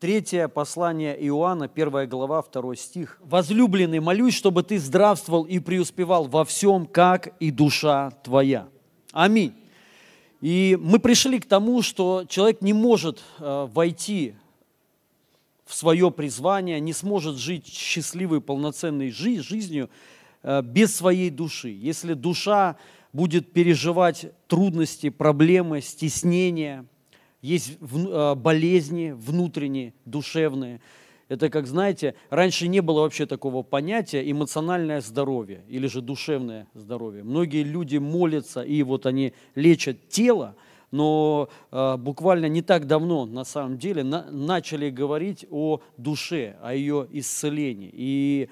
Третье послание Иоанна, первая глава, второй стих. «Возлюбленный, молюсь, чтобы ты здравствовал и преуспевал во всем, как и душа твоя». Аминь. И мы пришли к тому, что человек не может э, войти в свое призвание, не сможет жить счастливой, полноценной жизнью э, без своей души. Если душа будет переживать трудности, проблемы, стеснения – есть а, болезни внутренние, душевные. Это, как знаете, раньше не было вообще такого понятия эмоциональное здоровье или же душевное здоровье. Многие люди молятся, и вот они лечат тело, но э, буквально не так давно, на самом деле, на, начали говорить о душе, о ее исцелении. И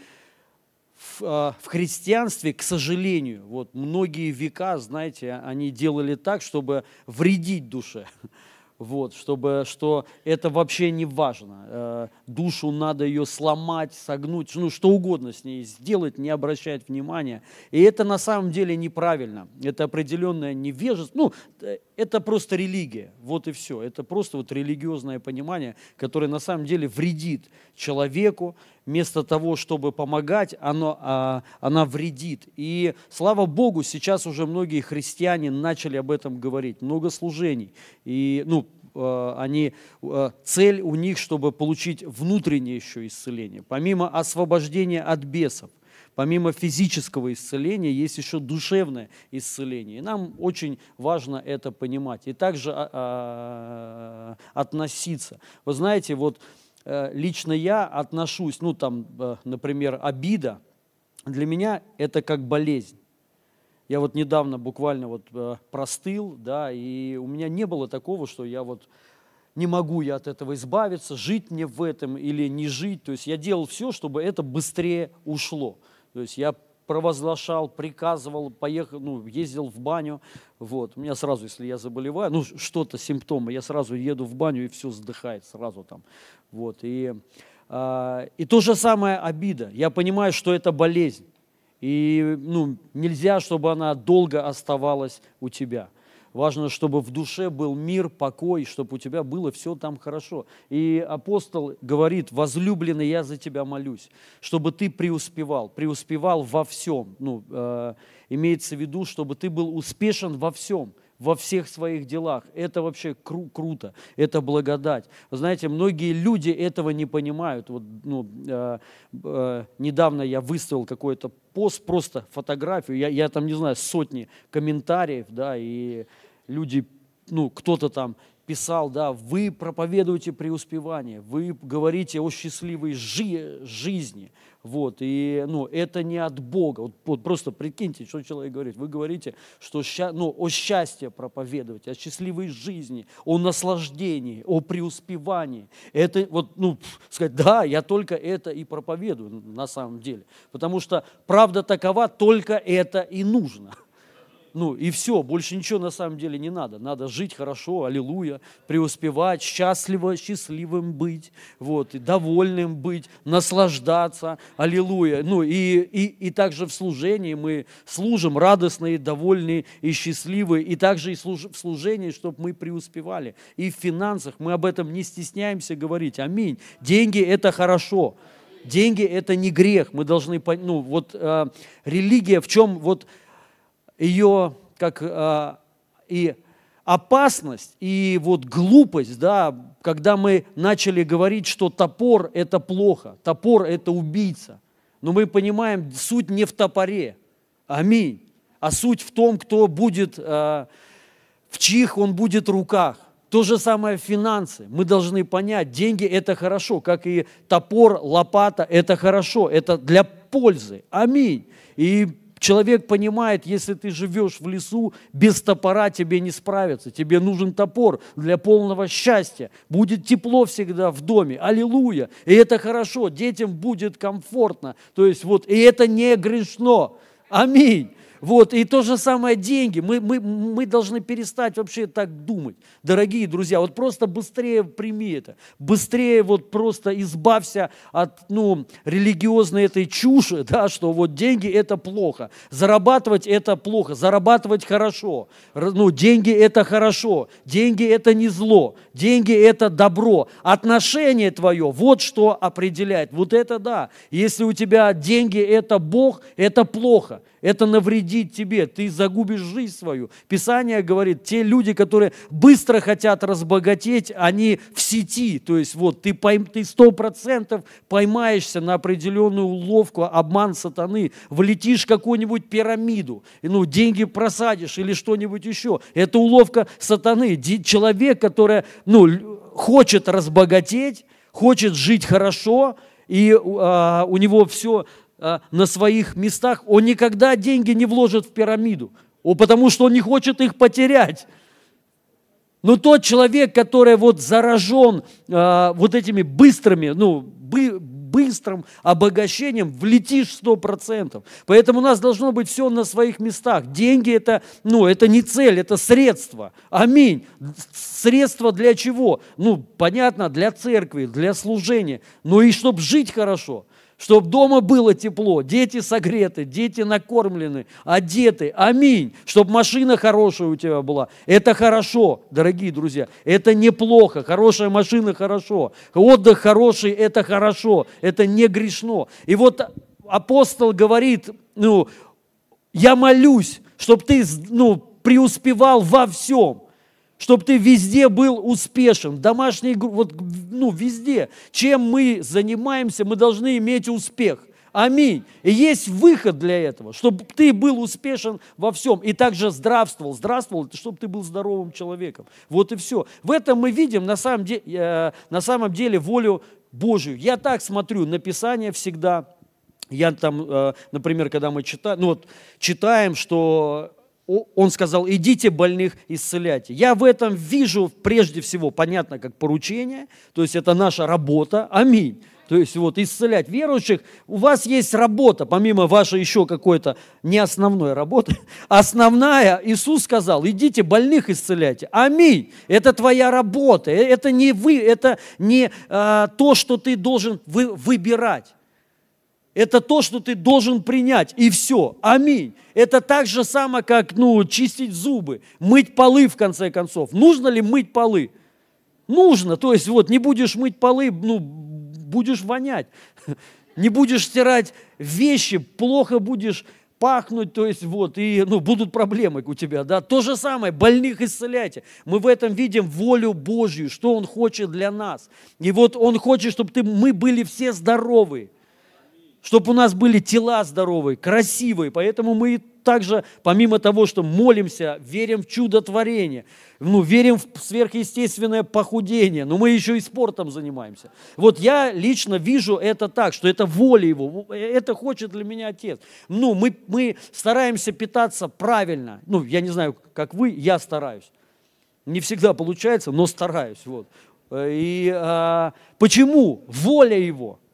в, э, в христианстве, к сожалению, вот многие века, знаете, они делали так, чтобы вредить душе вот, чтобы, что это вообще не важно. Э, душу надо ее сломать, согнуть, ну что угодно с ней сделать, не обращать внимания. И это на самом деле неправильно. Это определенное невежество. Ну, э, это просто религия. Вот и все. Это просто вот религиозное понимание, которое на самом деле вредит человеку. Вместо того, чтобы помогать, оно, а, она вредит. И слава Богу, сейчас уже многие христиане начали об этом говорить. Много служений. И, ну, они, э, цель у них, чтобы получить внутреннее еще исцеление. Помимо освобождения от бесов, помимо физического исцеления, есть еще душевное исцеление. И нам очень важно это понимать и также а, а, относиться. Вы знаете, вот э, лично я отношусь, ну там, э, например, обида, для меня это как болезнь. Я вот недавно буквально вот э, простыл, да, и у меня не было такого, что я вот не могу я от этого избавиться, жить мне в этом или не жить. То есть я делал все, чтобы это быстрее ушло. То есть я провозглашал, приказывал, поехал, ну, ездил в баню. Вот. У меня сразу, если я заболеваю, ну, что-то, симптомы, я сразу еду в баню, и все сдыхает сразу там. Вот. И, э, и то же самое обида. Я понимаю, что это болезнь. И ну, нельзя, чтобы она долго оставалась у тебя. Важно, чтобы в душе был мир, покой, чтобы у тебя было все там хорошо. И апостол говорит, возлюбленный, я за тебя молюсь, чтобы ты преуспевал, преуспевал во всем. Ну, э, имеется в виду, чтобы ты был успешен во всем во всех своих делах. Это вообще кру- круто, это благодать. Вы знаете, многие люди этого не понимают. Вот, ну, э, э, недавно я выставил какой-то пост, просто фотографию, я, я там, не знаю, сотни комментариев, да, и люди, ну, кто-то там писал, да, вы проповедуете преуспевание, вы говорите о счастливой жи- жизни, вот, и, ну, это не от Бога, вот, вот просто прикиньте, что человек говорит, вы говорите, что, ща, ну, о счастье проповедовать, о счастливой жизни, о наслаждении, о преуспевании, это, вот, ну, сказать, да, я только это и проповедую на самом деле, потому что правда такова, только это и нужно – ну и все, больше ничего на самом деле не надо. Надо жить хорошо, аллилуйя, преуспевать, счастливо, счастливым быть, вот, и довольным быть, наслаждаться, аллилуйя. Ну и, и, и также в служении мы служим радостные, довольные и счастливые, и также и служ, в служении, чтобы мы преуспевали. И в финансах мы об этом не стесняемся говорить. Аминь. Деньги – это хорошо. Деньги – это не грех. Мы должны, ну вот э, религия в чем, вот ее как э, и опасность, и вот глупость, да, когда мы начали говорить, что топор – это плохо, топор – это убийца. Но мы понимаем, суть не в топоре, аминь, а суть в том, кто будет, э, в чьих он будет руках. То же самое финансы. Мы должны понять, деньги – это хорошо, как и топор, лопата – это хорошо, это для пользы. Аминь. И Человек понимает, если ты живешь в лесу, без топора тебе не справиться. Тебе нужен топор для полного счастья. Будет тепло всегда в доме. Аллилуйя. И это хорошо. Детям будет комфортно. То есть вот, и это не грешно. Аминь. Вот, и то же самое деньги. Мы, мы, мы должны перестать вообще так думать. Дорогие друзья, вот просто быстрее прими это. Быстрее вот просто избавься от, ну, религиозной этой чуши, да, что вот деньги – это плохо. Зарабатывать – это плохо. Зарабатывать хорошо. Ну, деньги – это хорошо. Деньги – это не зло. Деньги – это добро. Отношение твое – вот что определяет. Вот это да. Если у тебя деньги – это Бог, это плохо это навредит тебе, ты загубишь жизнь свою. Писание говорит, те люди, которые быстро хотят разбогатеть, они в сети, то есть вот ты сто процентов поймаешься на определенную уловку, обман сатаны, влетишь в какую-нибудь пирамиду, ну, деньги просадишь или что-нибудь еще. Это уловка сатаны. Человек, который ну, хочет разбогатеть, хочет жить хорошо, и а, у него все на своих местах, он никогда деньги не вложит в пирамиду, потому что он не хочет их потерять. Но тот человек, который вот заражен э, вот этими быстрыми, ну, бы, быстрым обогащением, влетишь сто процентов. Поэтому у нас должно быть все на своих местах. Деньги это, ну, это не цель, это средство. Аминь. Средство для чего? Ну, понятно, для церкви, для служения. Но и чтобы жить хорошо – чтобы дома было тепло, дети согреты, дети накормлены, одеты. Аминь. Чтобы машина хорошая у тебя была. Это хорошо, дорогие друзья. Это неплохо. Хорошая машина хорошо. Отдых хороший – это хорошо. Это не грешно. И вот апостол говорит, ну, я молюсь, чтобы ты ну, преуспевал во всем чтобы ты везде был успешен, домашний, вот, ну, везде. Чем мы занимаемся, мы должны иметь успех. Аминь. И есть выход для этого, чтобы ты был успешен во всем и также здравствовал. Здравствовал, чтобы ты был здоровым человеком. Вот и все. В этом мы видим на самом деле, э, на самом деле волю Божию. Я так смотрю на Писание всегда. Я там, э, например, когда мы читаем, ну вот читаем, что он сказал, идите больных исцеляйте. Я в этом вижу прежде всего, понятно, как поручение, то есть это наша работа, аминь. То есть вот исцелять верующих, у вас есть работа, помимо вашей еще какой-то не основной работы. Основная, Иисус сказал, идите больных исцеляйте. Аминь. Это твоя работа, э, это не вы, это не а, то, что ты должен вы, выбирать. Это то, что ты должен принять, и все. Аминь. Это так же само, как ну, чистить зубы, мыть полы, в конце концов. Нужно ли мыть полы? Нужно. То есть вот не будешь мыть полы, ну, будешь вонять. Не будешь стирать вещи, плохо будешь пахнуть, то есть вот, и ну, будут проблемы у тебя, да. То же самое, больных исцеляйте. Мы в этом видим волю Божью, что Он хочет для нас. И вот Он хочет, чтобы ты, мы были все здоровы чтобы у нас были тела здоровые, красивые. Поэтому мы также, помимо того, что молимся, верим в чудотворение, ну, верим в сверхъестественное похудение, но мы еще и спортом занимаемся. Вот я лично вижу это так, что это воля Его, это хочет для меня Отец. Ну, мы, мы стараемся питаться правильно. Ну, я не знаю, как вы, я стараюсь. Не всегда получается, но стараюсь. Вот. И а, почему? Воля Его –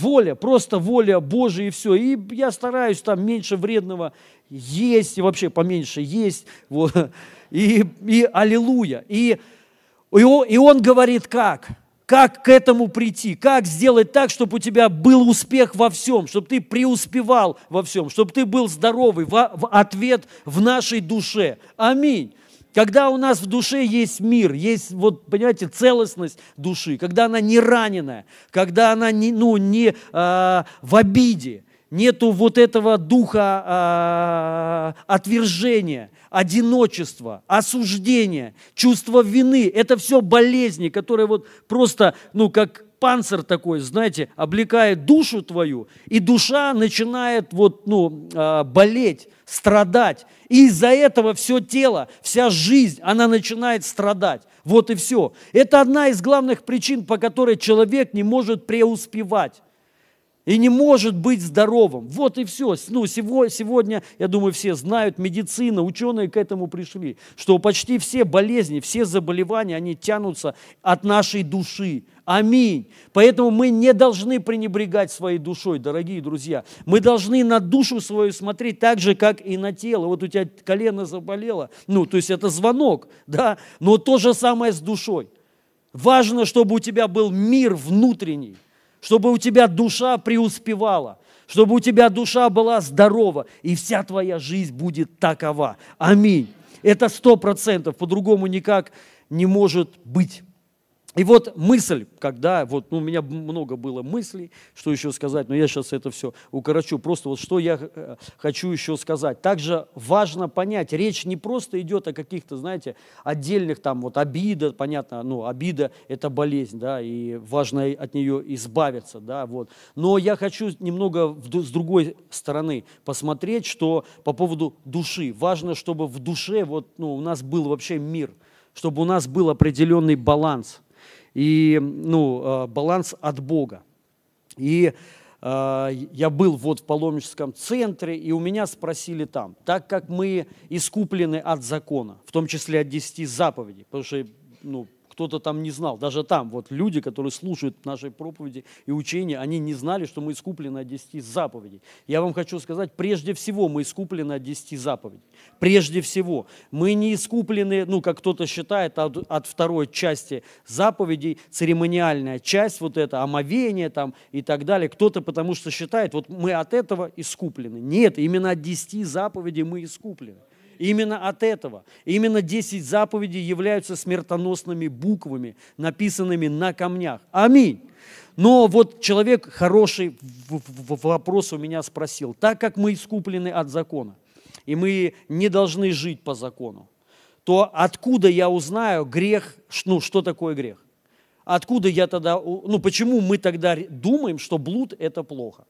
Воля, просто воля Божия и все. И я стараюсь там меньше вредного есть, и вообще поменьше есть. Вот. И, и аллилуйя. И, и, он, говорит как? Как к этому прийти? Как сделать так, чтобы у тебя был успех во всем, чтобы ты преуспевал во всем, чтобы ты был здоровый? В ответ в нашей душе. Аминь. Когда у нас в душе есть мир, есть, вот, понимаете, целостность души, когда она не раненая, когда она не, ну, не а, в обиде, нету вот этого духа а, отвержения, одиночества, осуждения, чувства вины. Это все болезни, которые вот просто, ну, как панцирь такой, знаете, облекает душу твою, и душа начинает вот, ну, а, болеть, страдать. И из-за этого все тело, вся жизнь, она начинает страдать. Вот и все. Это одна из главных причин, по которой человек не может преуспевать. И не может быть здоровым. Вот и все. Ну, сегодня, я думаю, все знают, медицина, ученые к этому пришли, что почти все болезни, все заболевания, они тянутся от нашей души. Аминь. Поэтому мы не должны пренебрегать своей душой, дорогие друзья. Мы должны на душу свою смотреть так же, как и на тело. Вот у тебя колено заболело, ну, то есть это звонок, да, но то же самое с душой. Важно, чтобы у тебя был мир внутренний чтобы у тебя душа преуспевала, чтобы у тебя душа была здорова, и вся твоя жизнь будет такова. Аминь. Это сто процентов, по-другому никак не может быть. И вот мысль, когда, вот ну, у меня много было мыслей, что еще сказать, но я сейчас это все укорочу. Просто вот что я э, хочу еще сказать. Также важно понять, речь не просто идет о каких-то, знаете, отдельных там вот обида, понятно, ну обида это болезнь, да, и важно от нее избавиться, да, вот. Но я хочу немного с другой стороны посмотреть, что по поводу души. Важно, чтобы в душе вот, ну, у нас был вообще мир, чтобы у нас был определенный баланс – и ну, э, баланс от Бога. И э, я был вот в паломническом центре, и у меня спросили там, так как мы искуплены от закона, в том числе от десяти заповедей, потому что ну, кто-то там не знал. Даже там вот люди, которые слушают нашей проповеди и учения, они не знали, что мы искуплены от десяти заповедей. Я вам хочу сказать, прежде всего мы искуплены от десяти заповедей. Прежде всего. Мы не искуплены, ну, как кто-то считает, от, от второй части заповедей, церемониальная часть, вот это омовение там и так далее. Кто-то потому что считает, вот мы от этого искуплены. Нет, именно от десяти заповедей мы искуплены. Именно от этого. Именно 10 заповедей являются смертоносными буквами, написанными на камнях. Аминь. Но вот человек хороший вопрос у меня спросил. Так как мы искуплены от закона, и мы не должны жить по закону, то откуда я узнаю грех, ну что такое грех? Откуда я тогда, ну почему мы тогда думаем, что блуд это плохо?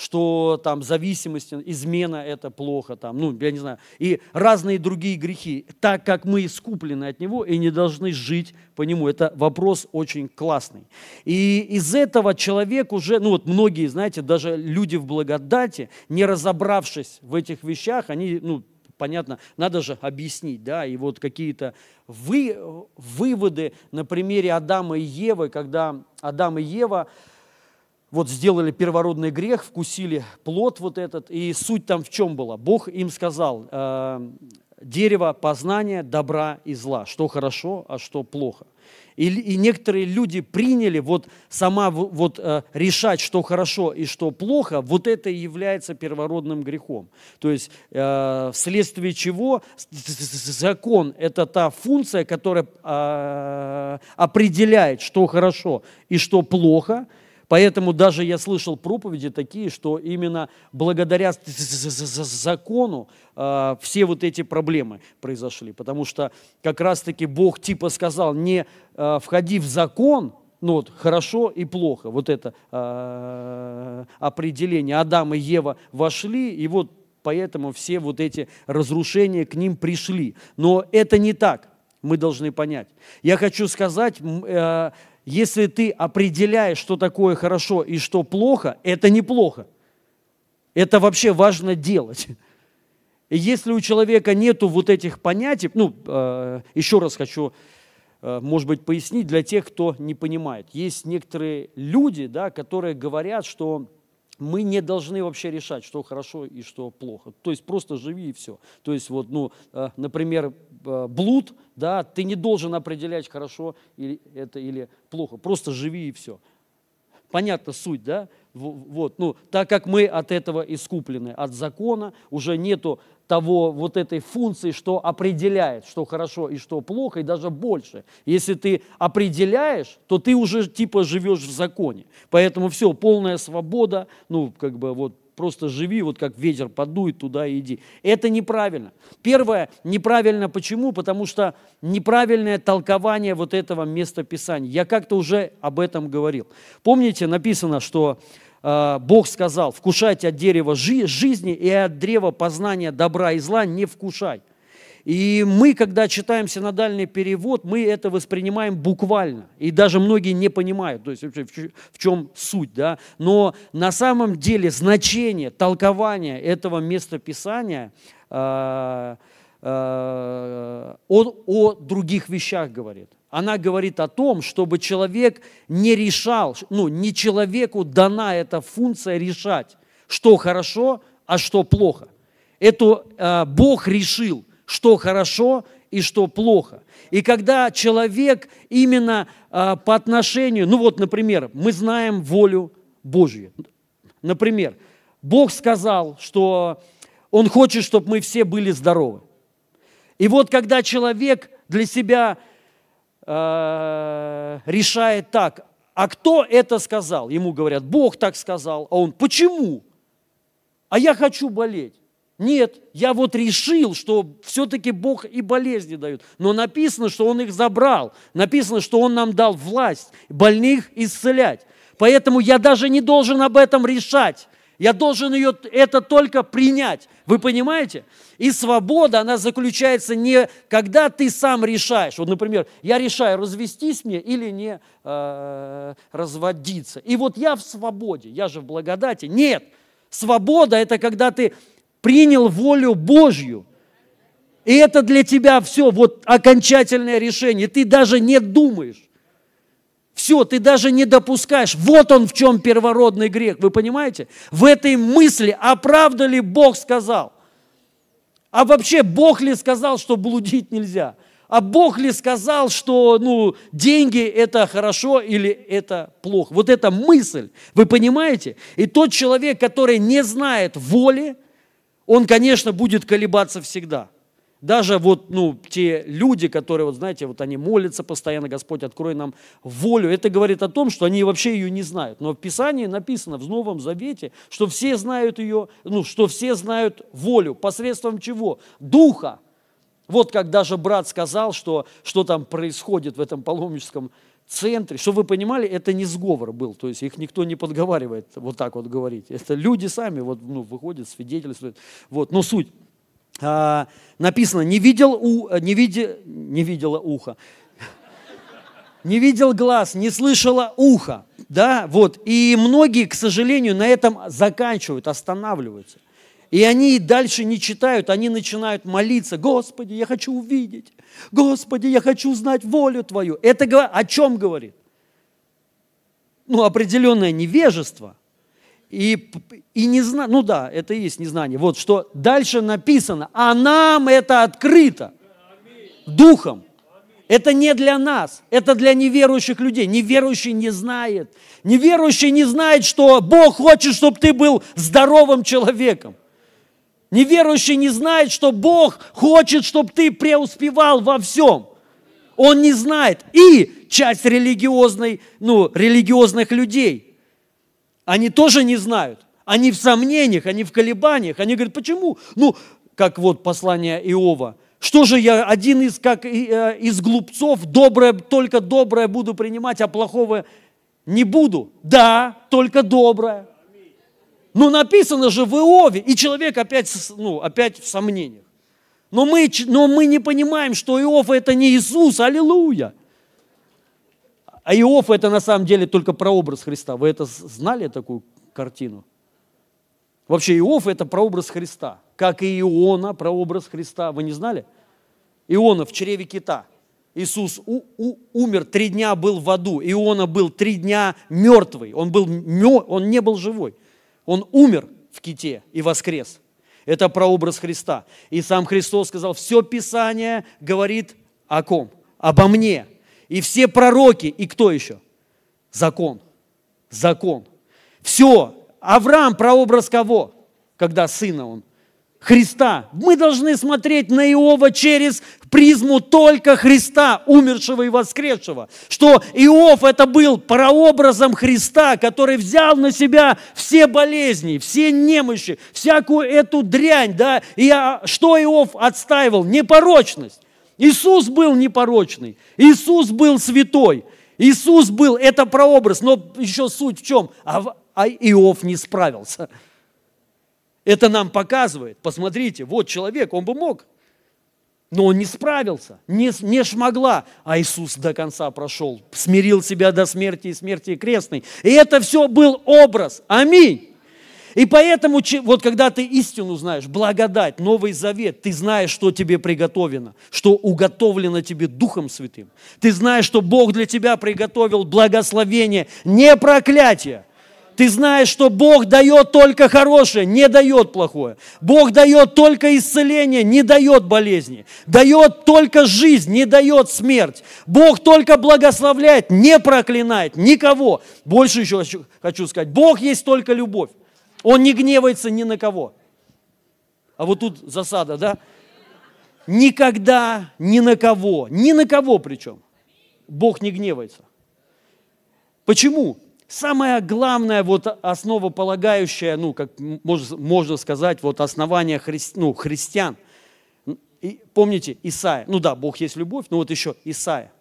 Что там зависимость, измена – это плохо, там, ну, я не знаю, и разные другие грехи, так как мы искуплены от него и не должны жить по нему. Это вопрос очень классный. И из этого человек уже, ну вот многие, знаете, даже люди в благодати, не разобравшись в этих вещах, они, ну, понятно, надо же объяснить, да, и вот какие-то вы, выводы на примере Адама и Евы, когда Адам и Ева – вот сделали первородный грех, вкусили плод вот этот, и суть там в чем была? Бог им сказал, э, дерево познания добра и зла, что хорошо, а что плохо. И, и некоторые люди приняли вот сама вот э, решать, что хорошо и что плохо, вот это и является первородным грехом. То есть э, вследствие чего закон – это та функция, которая э, определяет, что хорошо и что плохо – Поэтому даже я слышал проповеди такие, что именно благодаря закону э, все вот эти проблемы произошли. Потому что как раз-таки Бог типа сказал, не э, входи в закон, ну вот, хорошо и плохо, вот это э, определение. Адам и Ева вошли, и вот поэтому все вот эти разрушения к ним пришли. Но это не так, мы должны понять. Я хочу сказать, э, если ты определяешь, что такое хорошо и что плохо, это неплохо. Это вообще важно делать. И если у человека нету вот этих понятий, ну, э, еще раз хочу, э, может быть, пояснить для тех, кто не понимает. Есть некоторые люди, да, которые говорят, что мы не должны вообще решать, что хорошо и что плохо. То есть просто живи и все. То есть вот, ну, э, например, э, блуд, да, ты не должен определять, хорошо или это или плохо. Просто живи и все. Понятно суть, да? Вот, ну, так как мы от этого искуплены, от закона, уже нету того, вот этой функции, что определяет, что хорошо и что плохо, и даже больше. Если ты определяешь, то ты уже типа живешь в законе. Поэтому все, полная свобода, ну, как бы вот просто живи, вот как ветер подует, туда и иди. Это неправильно. Первое, неправильно почему? Потому что неправильное толкование вот этого местописания. Я как-то уже об этом говорил. Помните, написано, что Э, Бог сказал, вкушайте от дерева жизни и от древа познания добра и зла не вкушай. И мы, когда читаем синодальный перевод, мы это воспринимаем буквально. И даже многие не понимают, то есть в чем суть. Да? Но на самом деле значение, толкование этого местописания э, э, о, о других вещах говорит. Она говорит о том, чтобы человек не решал, ну, не человеку дана эта функция решать, что хорошо, а что плохо. Это э, Бог решил, что хорошо и что плохо. И когда человек именно э, по отношению, ну вот, например, мы знаем волю Божью. Например, Бог сказал, что Он хочет, чтобы мы все были здоровы. И вот когда человек для себя э, решает так, а кто это сказал? Ему говорят, Бог так сказал, а он, почему? А я хочу болеть. Нет, я вот решил, что все-таки Бог и болезни дает. Но написано, что Он их забрал. Написано, что Он нам дал власть больных исцелять. Поэтому я даже не должен об этом решать. Я должен ее, это только принять. Вы понимаете? И свобода, она заключается не когда ты сам решаешь. Вот, например, я решаю, развестись мне или не э, разводиться. И вот я в свободе, я же в благодати. Нет, свобода – это когда ты принял волю Божью. И это для тебя все, вот окончательное решение. Ты даже не думаешь. Все, ты даже не допускаешь. Вот он в чем первородный грех. Вы понимаете? В этой мысли, а правда ли Бог сказал? А вообще Бог ли сказал, что блудить нельзя? А Бог ли сказал, что ну, деньги это хорошо или это плохо? Вот эта мысль, вы понимаете? И тот человек, который не знает воли, он, конечно, будет колебаться всегда. Даже вот, ну, те люди, которые, вот знаете, вот они молятся постоянно, Господь, открой нам волю, это говорит о том, что они вообще ее не знают. Но в Писании написано, в Новом Завете, что все знают ее, ну, что все знают волю. Посредством чего? Духа. Вот как даже брат сказал, что, что там происходит в этом паломническом центре, чтобы вы понимали, это не сговор был, то есть их никто не подговаривает вот так вот говорить. Это люди сами вот, ну, выходят, свидетельствуют. Вот. Но суть. А, написано, не видел, у, не, види, не видела ухо, не видел глаз, не слышала ухо. Да, вот. И многие, к сожалению, на этом заканчивают, останавливаются. И они дальше не читают, они начинают молиться, Господи, я хочу увидеть, Господи, я хочу знать волю Твою. Это о чем говорит? Ну, определенное невежество и, и не зна... ну да, это и есть незнание. Вот что дальше написано, а нам это открыто духом. Это не для нас, это для неверующих людей. Неверующий не знает. Неверующий не знает, что Бог хочет, чтобы ты был здоровым человеком. Неверующий не знает, что Бог хочет, чтобы ты преуспевал во всем. Он не знает. И часть религиозной, ну, религиозных людей, они тоже не знают. Они в сомнениях, они в колебаниях. Они говорят, почему? Ну, как вот послание Иова. Что же я один из, как, э, из глупцов, доброе, только доброе буду принимать, а плохого не буду? Да, только доброе. Ну, написано же в Иове, и человек опять, ну, опять в сомнениях. Но мы, но мы не понимаем, что Иов это не Иисус, аллилуйя. А Иов это на самом деле только прообраз Христа. Вы это знали, такую картину? Вообще Иов это прообраз Христа. Как и Иона, прообраз Христа. Вы не знали? Иона в чреве кита. Иисус у, у, умер, три дня был в аду. Иона был три дня мертвый. Он, был, он не был живой. Он умер в ките и воскрес. Это прообраз Христа. И сам Христос сказал, все Писание говорит о ком? Обо мне. И все пророки, и кто еще? Закон. Закон. Все. Авраам прообраз кого? Когда сына он Христа. Мы должны смотреть на Иова через призму только Христа, умершего и воскресшего. Что Иов это был прообразом Христа, который взял на себя все болезни, все немощи, всякую эту дрянь. Да? И что Иов отстаивал? Непорочность. Иисус был непорочный, Иисус был святой, Иисус был, это прообраз, но еще суть в чем? А, а Иов не справился. Это нам показывает, посмотрите, вот человек, он бы мог. Но он не справился, не, не шмогла. А Иисус до конца прошел, смирил себя до смерти и смерти крестной. И это все был образ. Аминь. И поэтому, вот когда ты истину знаешь, благодать, Новый Завет, ты знаешь, что тебе приготовлено, что уготовлено тебе Духом Святым. Ты знаешь, что Бог для тебя приготовил благословение, не проклятие. Ты знаешь, что Бог дает только хорошее, не дает плохое. Бог дает только исцеление, не дает болезни. Дает только жизнь, не дает смерть. Бог только благословляет, не проклинает никого. Больше еще хочу, сказать, Бог есть только любовь. Он не гневается ни на кого. А вот тут засада, да? Никогда ни на кого, ни на кого причем. Бог не гневается. Почему? Самая главная вот основополагающая, ну, как можно сказать, вот основание хри, ну, христиан. И, помните, Исаия, ну да, Бог есть любовь, но вот еще Исаия.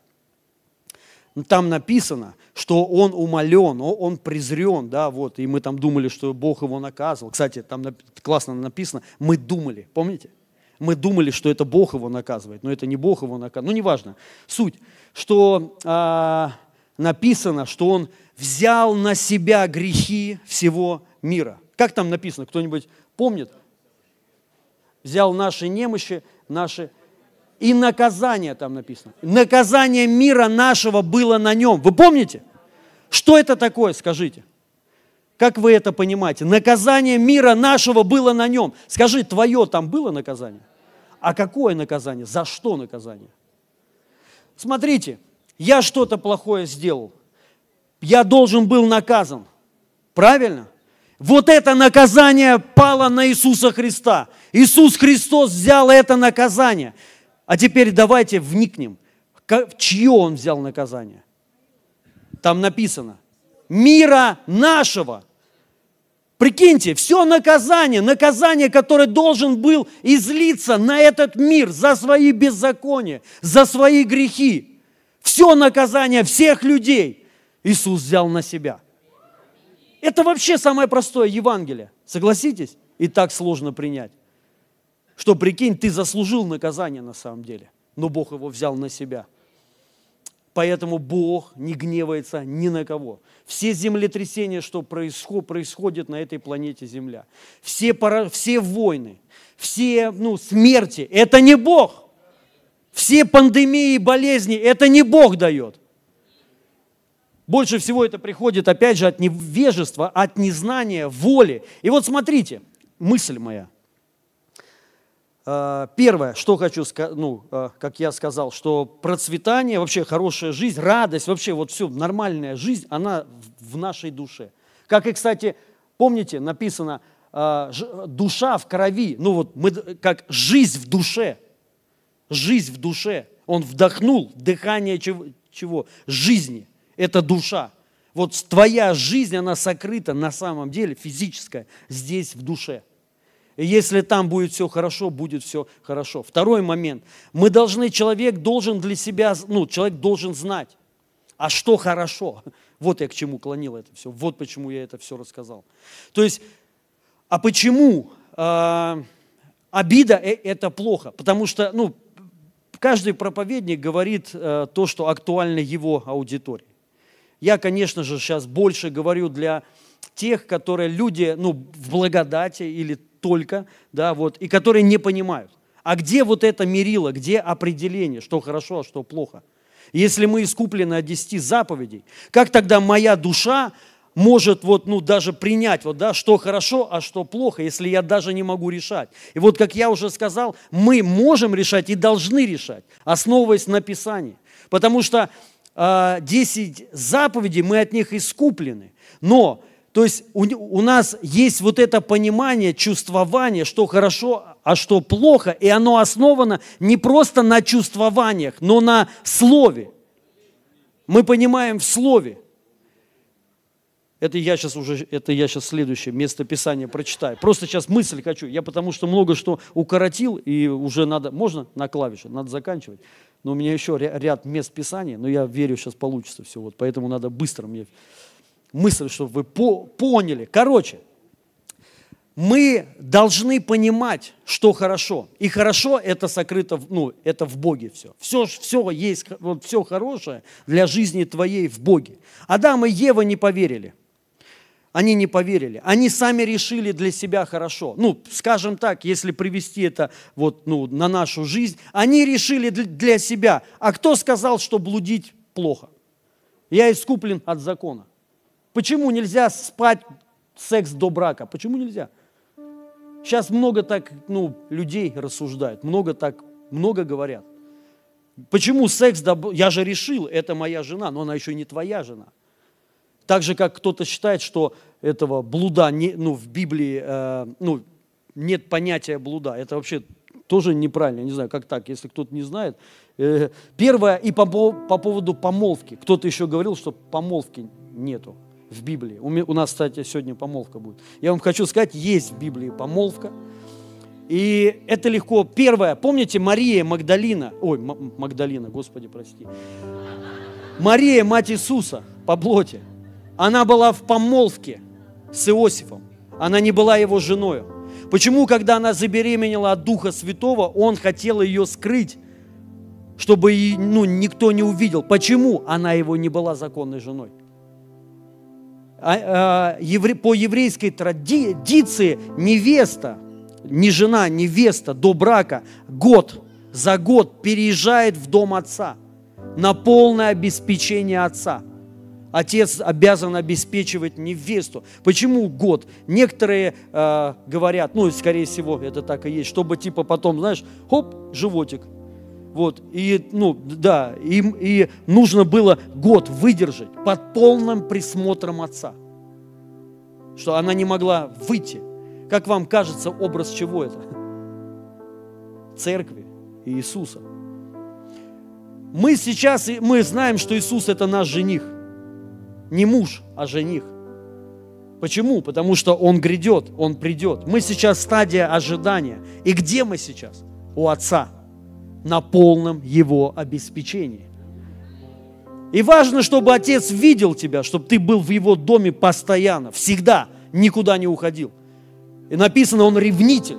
Там написано, что он умолен, он презрен, да, вот, и мы там думали, что Бог его наказывал. Кстати, там классно написано, мы думали, помните? Мы думали, что это Бог его наказывает, но это не Бог его наказывает. Ну, неважно. Суть, что а, написано, что он взял на себя грехи всего мира. Как там написано, кто-нибудь помнит? Взял наши немощи, наши и наказание там написано. Наказание мира нашего было на нем. Вы помните? Что это такое, скажите? Как вы это понимаете? Наказание мира нашего было на нем. Скажи, твое там было наказание? А какое наказание? За что наказание? Смотрите, я что-то плохое сделал. Я должен был наказан. Правильно? Вот это наказание пало на Иисуса Христа. Иисус Христос взял это наказание. А теперь давайте вникнем, чье он взял наказание. Там написано, мира нашего. Прикиньте, все наказание, наказание, которое должен был излиться на этот мир за свои беззакония, за свои грехи. Все наказание всех людей Иисус взял на себя. Это вообще самое простое Евангелие. Согласитесь? И так сложно принять что, прикинь, ты заслужил наказание на самом деле, но Бог его взял на себя. Поэтому Бог не гневается ни на кого. Все землетрясения, что происходит, происходит на этой планете Земля, все, пора, все войны, все ну, смерти, это не Бог. Все пандемии и болезни, это не Бог дает. Больше всего это приходит, опять же, от невежества, от незнания, воли. И вот смотрите, мысль моя – Э, первое, что хочу сказать, ну, э, как я сказал, что процветание, вообще хорошая жизнь, радость, вообще вот все, нормальная жизнь, она в нашей душе. Как и, кстати, помните, написано, э, душа в крови, ну вот мы, как жизнь в душе, жизнь в душе. Он вдохнул дыхание чего? чего? Жизни. Это душа. Вот твоя жизнь, она сокрыта на самом деле, физическая, здесь в душе. И если там будет все хорошо, будет все хорошо. Второй момент. Мы должны, человек должен для себя, ну, человек должен знать, а что хорошо. Вот я к чему клонил это все. Вот почему я это все рассказал. То есть, а почему э, обида это плохо? Потому что, ну, каждый проповедник говорит э, то, что актуально его аудитории. Я, конечно же, сейчас больше говорю для тех, которые люди, ну, в благодати или только, да, вот, и которые не понимают. А где вот это мерило, где определение, что хорошо, а что плохо? Если мы искуплены от десяти заповедей, как тогда моя душа может вот, ну, даже принять, вот, да, что хорошо, а что плохо, если я даже не могу решать. И вот, как я уже сказал, мы можем решать и должны решать, основываясь на Писании. Потому что 10 заповедей, мы от них искуплены. Но то есть у, у нас есть вот это понимание, чувствование, что хорошо, а что плохо, и оно основано не просто на чувствованиях, но на слове. Мы понимаем в слове. Это я сейчас уже, это я сейчас следующее место Писания прочитаю. Просто сейчас мысль хочу. Я потому что много что укоротил, и уже надо, можно на клавише, надо заканчивать. Но у меня еще ряд мест Писания, но я верю, сейчас получится все. Вот, поэтому надо быстро мне мысль, чтобы вы по поняли. Короче, мы должны понимать, что хорошо. И хорошо это сокрыто, ну, это в Боге все. Все, все есть, вот все хорошее для жизни твоей в Боге. Адам и Ева не поверили. Они не поверили. Они сами решили для себя хорошо. Ну, скажем так, если привести это вот, ну, на нашу жизнь, они решили для себя. А кто сказал, что блудить плохо? Я искуплен от закона. Почему нельзя спать секс до брака? Почему нельзя? Сейчас много так, ну, людей рассуждают, много так, много говорят. Почему секс, я же решил, это моя жена, но она еще не твоя жена. Так же, как кто-то считает, что этого блуда, не, ну, в Библии, э, ну, нет понятия блуда. Это вообще тоже неправильно, не знаю, как так, если кто-то не знает. Э, первое, и по, по поводу помолвки. Кто-то еще говорил, что помолвки нету в Библии. У нас, кстати, сегодня помолвка будет. Я вам хочу сказать, есть в Библии помолвка. И это легко. Первое, помните Мария Магдалина, ой, Магдалина, Господи, прости. Мария, мать Иисуса по плоти, она была в помолвке с Иосифом. Она не была его женой. Почему, когда она забеременела от Духа Святого, он хотел ее скрыть, чтобы ну, никто не увидел? Почему она его не была законной женой? А, а, по еврейской традиции невеста, не жена, невеста до брака год за год переезжает в дом отца на полное обеспечение отца. Отец обязан обеспечивать невесту. Почему год? Некоторые э, говорят, ну, скорее всего, это так и есть, чтобы типа потом, знаешь, хоп, животик, вот, и, ну, да, им и нужно было год выдержать под полным присмотром отца, что она не могла выйти. Как вам кажется, образ чего это? Церкви и Иисуса. Мы сейчас, мы знаем, что Иисус это наш жених. Не муж, а жених. Почему? Потому что Он грядет, Он придет. Мы сейчас стадия ожидания. И где мы сейчас? У Отца на полном его обеспечении. И важно, чтобы отец видел тебя, чтобы ты был в его доме постоянно, всегда, никуда не уходил. И написано, он ревнитель.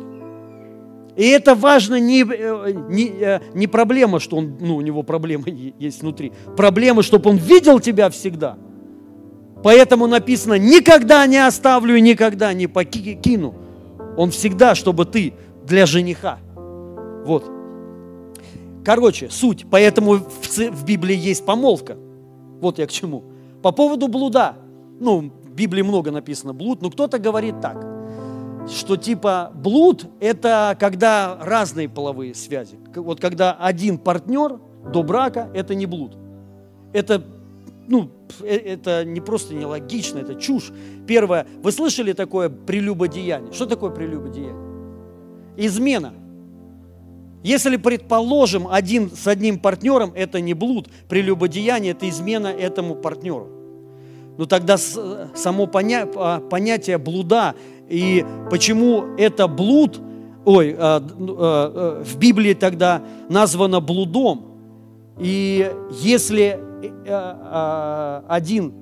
И это важно не, э, не, э, не проблема, что он, ну, у него проблемы есть внутри. Проблема, чтобы он видел тебя всегда. Поэтому написано, никогда не оставлю и никогда не покину. Он всегда, чтобы ты для жениха. Вот. Короче, суть. Поэтому в, в Библии есть помолвка. Вот я к чему. По поводу блуда. Ну, в Библии много написано блуд, но кто-то говорит так, что типа блуд – это когда разные половые связи. Вот когда один партнер до брака – это не блуд. Это, ну, э, это не просто нелогично, это чушь. Первое, вы слышали такое прелюбодеяние? Что такое прелюбодеяние? Измена. Если, предположим, один с одним партнером, это не блуд, прелюбодеяние, это измена этому партнеру. Но тогда само поня понятие блуда и почему это блуд, ой, а, ну, а, а, в Библии тогда названо блудом. И если э, один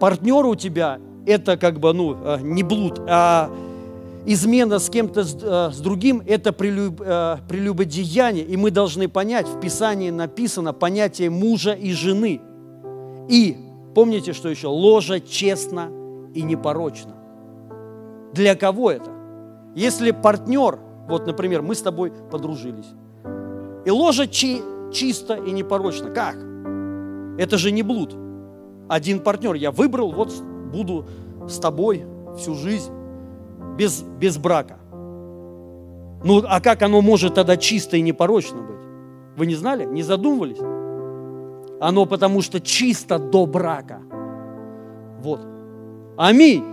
партнер у тебя, это как бы, ну, не блуд, а измена с кем-то, с, э, другим – это прелюб, э, прелюбодеяние. И мы должны понять, в Писании написано понятие мужа и жены. И, помните, что еще? Ложа честно и непорочно. Для кого это? Если партнер, вот, например, мы с тобой подружились, и ложа чи, чисто и непорочно. Как? Это же не блуд. Один партнер я выбрал, вот буду с тобой всю жизнь без, без брака. Ну, а как оно может тогда чисто и непорочно быть? Вы не знали? Не задумывались? Оно потому что чисто до брака. Вот. Аминь.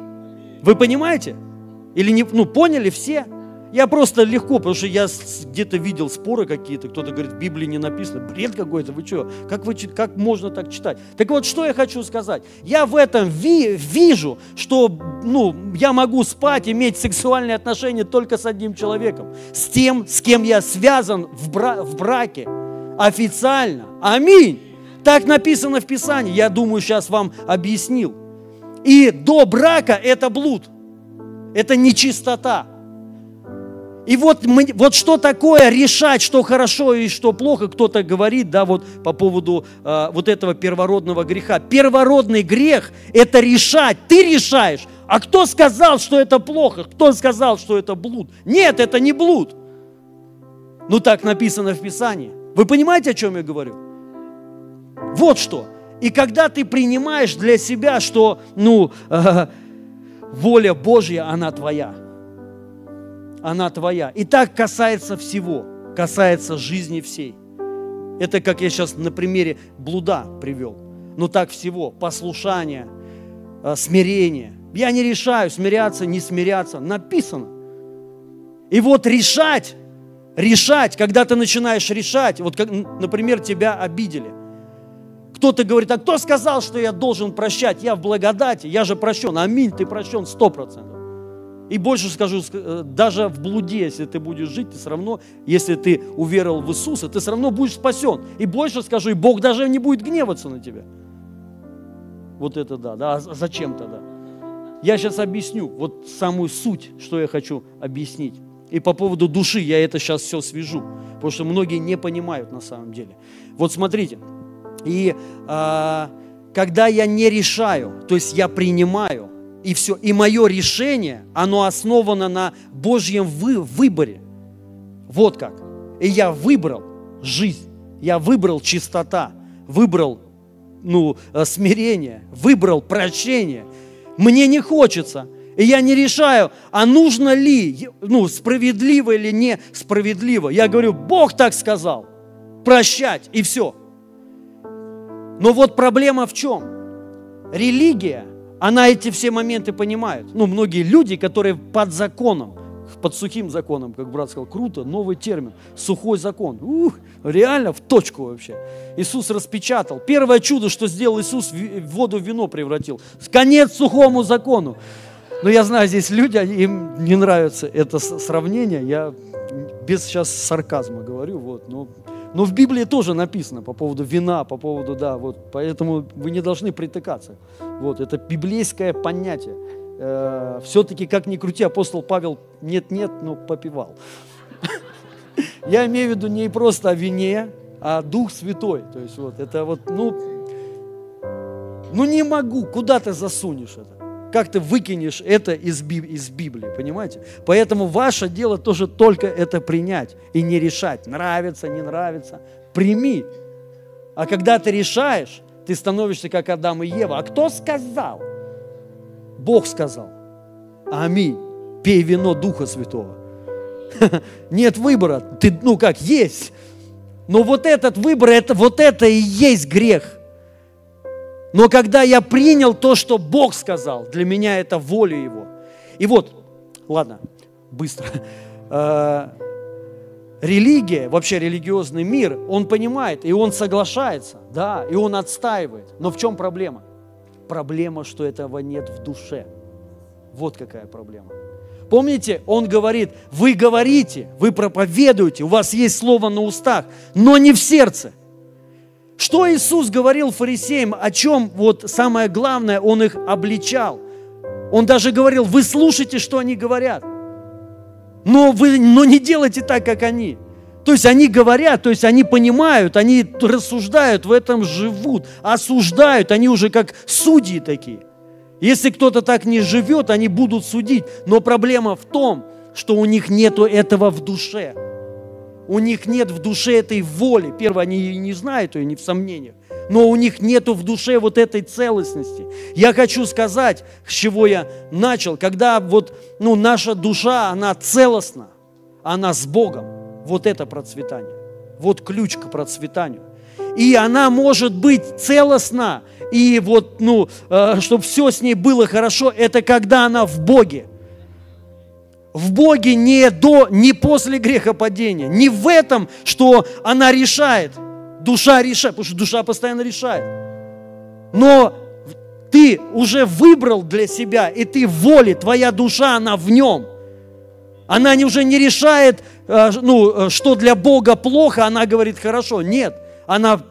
Вы понимаете? Или не, ну, поняли все? Я просто легко, потому что я где-то видел споры какие-то, кто-то говорит, в Библии не написано, бред какой-то, вы что, как, вы, как можно так читать? Так вот, что я хочу сказать? Я в этом ви, вижу, что ну, я могу спать, иметь сексуальные отношения только с одним человеком, с тем, с кем я связан в, бра, в браке, официально. Аминь. Так написано в Писании, я думаю, сейчас вам объяснил. И до брака это блуд – Это нечистота. И вот, мы, вот что такое решать, что хорошо и что плохо, кто-то говорит, да, вот по поводу э, вот этого первородного греха. Первородный грех – это решать, ты решаешь. А кто сказал, что это плохо? Кто сказал, что это блуд? Нет, это не блуд. Ну так написано в Писании. Вы понимаете, о чем я говорю? Вот что. И когда ты принимаешь для себя, что, ну, э, воля Божья, она твоя – она твоя. И так касается всего, касается жизни всей. Это как я сейчас на примере блуда привел. Но так всего, послушание, э, смирение. Я не решаю, смиряться, не смиряться. Написано. И вот решать, решать, когда ты начинаешь решать, вот как, например, тебя обидели. Кто-то говорит, а кто сказал, что я должен прощать? Я в благодати, я же прощен. Аминь, ты прощен сто процентов. И больше скажу, э, даже в блуде, если ты будешь жить, ты все равно, если ты уверовал в Иисуса, ты все равно будешь спасен. И больше скажу, и Бог даже не будет гневаться на тебя. Вот это да, да, а зачем тогда? Я сейчас объясню, вот самую суть, что я хочу объяснить. И по поводу души я это сейчас все свяжу, потому что многие не понимают на самом деле. Вот смотрите, и а, когда я не решаю, то есть я принимаю, и все. И мое решение, оно основано на Божьем вы, выборе. Вот как. И я выбрал жизнь, я выбрал чистота, выбрал ну, э, смирение, выбрал прощение. Мне не хочется. И я не решаю, а нужно ли, ну, справедливо или не справедливо. Я говорю, Бог так сказал, прощать, и все. Но вот проблема в чем? Религия – она эти все моменты понимает. Ну, многие люди, которые под законом, под сухим законом, как брат сказал, круто, новый термин, сухой закон. Ух, реально в точку вообще. Иисус распечатал. Первое чудо, что сделал Иисус, воду в вино превратил. Конец сухому закону. Но я знаю, здесь люди, им не нравится это сравнение. Я без сейчас сарказма говорю, вот, но но в Библии тоже написано по поводу вина, по поводу, да, вот, поэтому вы не должны притыкаться. Вот, это библейское понятие. Э, все-таки, как ни крути, апостол Павел нет-нет, но попивал. Я имею в виду не просто о вине, а Дух Святой. То есть вот это вот, ну, ну не могу, куда ты засунешь это? Как ты выкинешь это из, из Библии, понимаете? Поэтому ваше дело тоже только это принять и не решать, нравится, не нравится. Прими. А когда ты решаешь, ты становишься как Адам и Ева. А кто сказал? Бог сказал. Аминь. Пей вино Духа Святого. Нет выбора. Ты, ну как, есть. Но вот этот выбор, это, вот это и есть грех. Но когда я принял то, что Бог сказал, для меня это воля Его. И вот, ладно, быстро. Э, религия, вообще религиозный мир, он понимает, и он соглашается, да, и он отстаивает. Но в чем проблема? Проблема, что этого нет в душе. Вот какая проблема. Помните, он говорит, вы говорите, вы проповедуете, у вас есть слово на устах, но не в сердце. Что Иисус говорил фарисеям, о чем вот самое главное, Он их обличал. Он даже говорил, вы слушайте, что они говорят, но вы но не делайте так, как они. То есть они говорят, то есть они понимают, они рассуждают, в этом живут, осуждают, они уже как судьи такие. Если кто-то так не живет, они будут судить. Но проблема в том, что у них нету этого в душе. У них нет в душе этой воли. Первое, они ее не знают ее, не в сомнениях. Но у них нету в душе вот этой целостности. Я хочу сказать, с чего я начал. Когда вот ну, наша душа, она целостна, она с Богом. Вот это процветание. Вот ключ к процветанию. И она может быть целостна, и вот, ну, э, чтобы все с ней было хорошо, это когда она в Боге в Боге не до, не после грехопадения, не в этом, что она решает. Душа решает, потому что душа постоянно решает. Но ты уже выбрал для себя, и ты в воле, твоя душа, она в нем. Она не, уже не решает, э, ну, э, что для Бога плохо, она говорит, хорошо. Нет, она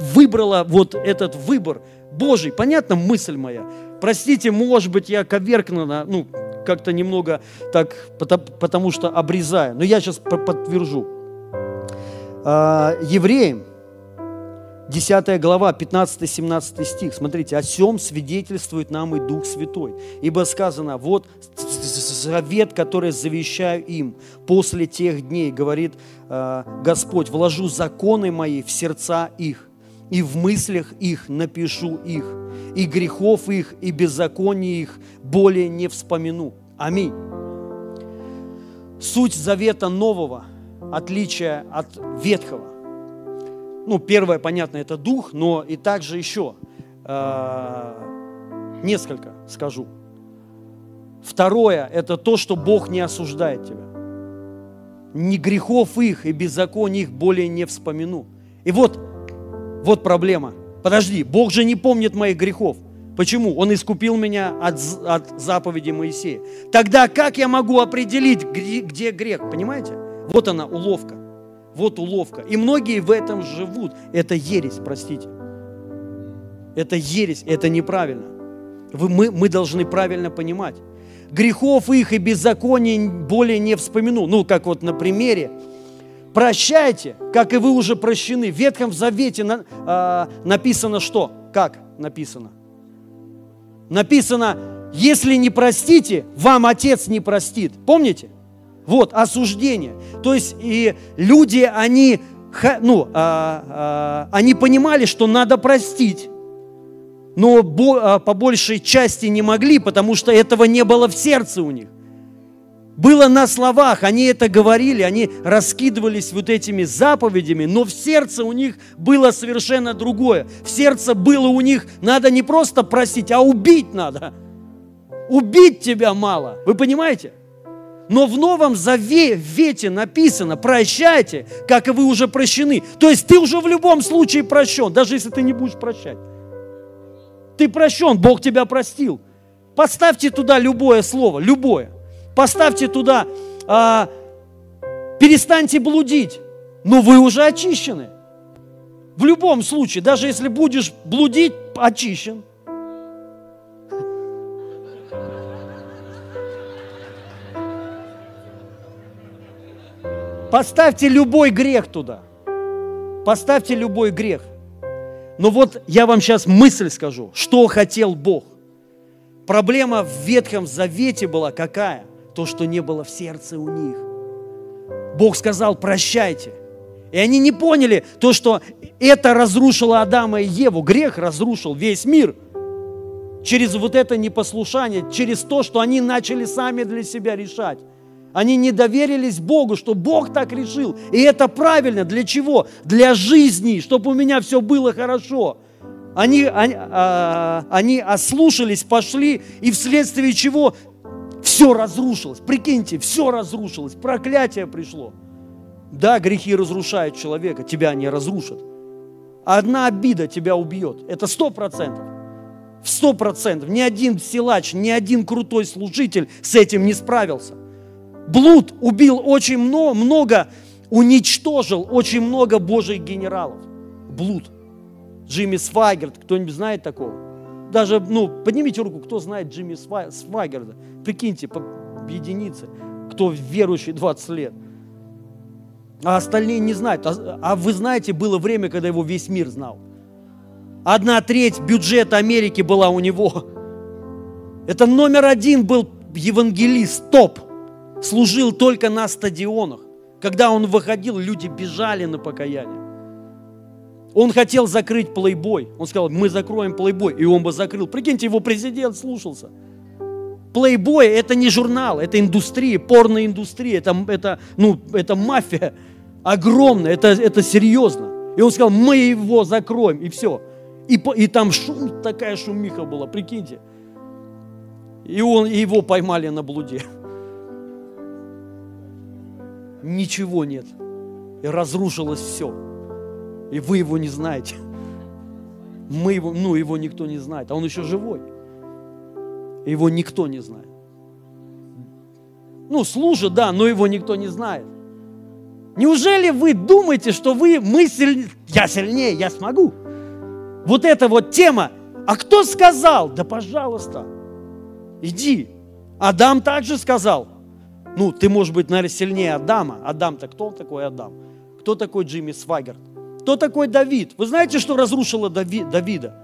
выбрала вот этот выбор Божий. Понятно мысль моя? Простите, может быть, я коверкну, ну, как-то немного так, потому что обрезаю. Но я сейчас подтвержу. А, евреям, 10 глава, 15-17 стих. Смотрите, о сем свидетельствует нам и Дух Святой. Ибо сказано, вот завет, который завещаю им после тех дней, говорит э, Господь, вложу законы мои в сердца их, и в мыслях их напишу их, и грехов их, и беззаконий их более не вспомину. Аминь. Суть завета нового, отличие от ветхого ну, первое, понятно, это дух, но и также еще э, несколько скажу. Второе, это то, что Бог не осуждает тебя. Ни грехов их и беззаконий их более не вспомину. И вот, вот проблема. Подожди, Бог же не помнит моих грехов. Почему? Он искупил меня от, от заповеди Моисея. Тогда как я могу определить, где грех? Понимаете? Вот она уловка. Вот уловка. И многие в этом живут. Это ересь, простите. Это ересь, это неправильно. Вы, мы, мы должны правильно понимать. Грехов их и беззаконий более не вспомяну. Ну, как вот на примере. Прощайте, как и вы уже прощены. В Ветхом Завете на, а, написано что? Как написано? Написано, если не простите, вам Отец не простит. Помните? Вот, осуждение. То есть и люди, они, ну, а, а, они понимали, что надо простить, но а, по большей части не могли, потому что этого не было в сердце у них. Было на словах, они это говорили, они раскидывались вот этими заповедями, но в сердце у них было совершенно другое. В сердце было у них, надо не просто просить, а убить надо. Убить тебя мало. Вы понимаете? Но в Новом Завете написано, прощайте, как и вы уже прощены. То есть ты уже в любом случае прощен, даже если ты не будешь прощать. Ты прощен, Бог тебя простил. Поставьте туда любое слово, любое. Поставьте туда, а, перестаньте блудить, но вы уже очищены. В любом случае, даже если будешь блудить, очищен – Поставьте любой грех туда. Поставьте любой грех. Но вот я вам сейчас мысль скажу, что хотел Бог. Проблема в Ветхом Завете была какая? То, что не было в сердце у них. Бог сказал, прощайте. И они не поняли то, что это разрушило Адама и Еву. Грех разрушил весь мир. Через вот это непослушание, через то, что они начали сами для себя решать. Они не доверились Богу, что Бог так решил. И это правильно. Для чего? Для жизни, чтобы у меня все было хорошо. Они, они, а, они ослушались, пошли, и вследствие чего все разрушилось. Прикиньте, все разрушилось, проклятие пришло. Да, грехи разрушают человека, тебя не разрушат. Одна обида тебя убьет. Это сто процентов. В сто процентов. Ни один силач, ни один крутой служитель с этим не справился. Блуд убил очень много, много, уничтожил очень много божьих генералов. Блуд. Джимми Свагерт, кто-нибудь знает такого? Даже, ну, поднимите руку, кто знает Джимми Свагерда. Прикиньте, по единице, кто верующий 20 лет. А остальные не знают. А, а вы знаете, было время, когда его весь мир знал. Одна треть бюджета Америки была у него. Это номер один был евангелист, топ служил только на стадионах. Когда он выходил, люди бежали на покаяние. Он хотел закрыть плейбой. Он сказал, мы закроем плейбой. И он бы закрыл. Прикиньте, его президент слушался. Плейбой – это не журнал, это индустрия, порноиндустрия, это, это, ну, это мафия огромная, это, это серьезно. И он сказал, мы его закроем, и все. И, и там шум, такая шумиха была, прикиньте. И, он, и его поймали на блуде ничего нет. И разрушилось все. И вы его не знаете. Мы его, ну, его никто не знает, а он еще живой. Его никто не знает. Ну, служит, да, но его никто не знает. Неужели вы думаете, что вы, мы сильнее, я сильнее, я смогу? Вот эта вот тема. А кто сказал? Да, пожалуйста, иди. Адам также сказал, ну, ты, может быть, наверное, сильнее Адама. Адам-то кто такой Адам? Кто такой Джимми Свагерт? Кто такой Давид? Вы знаете, что разрушило Дави, Давида?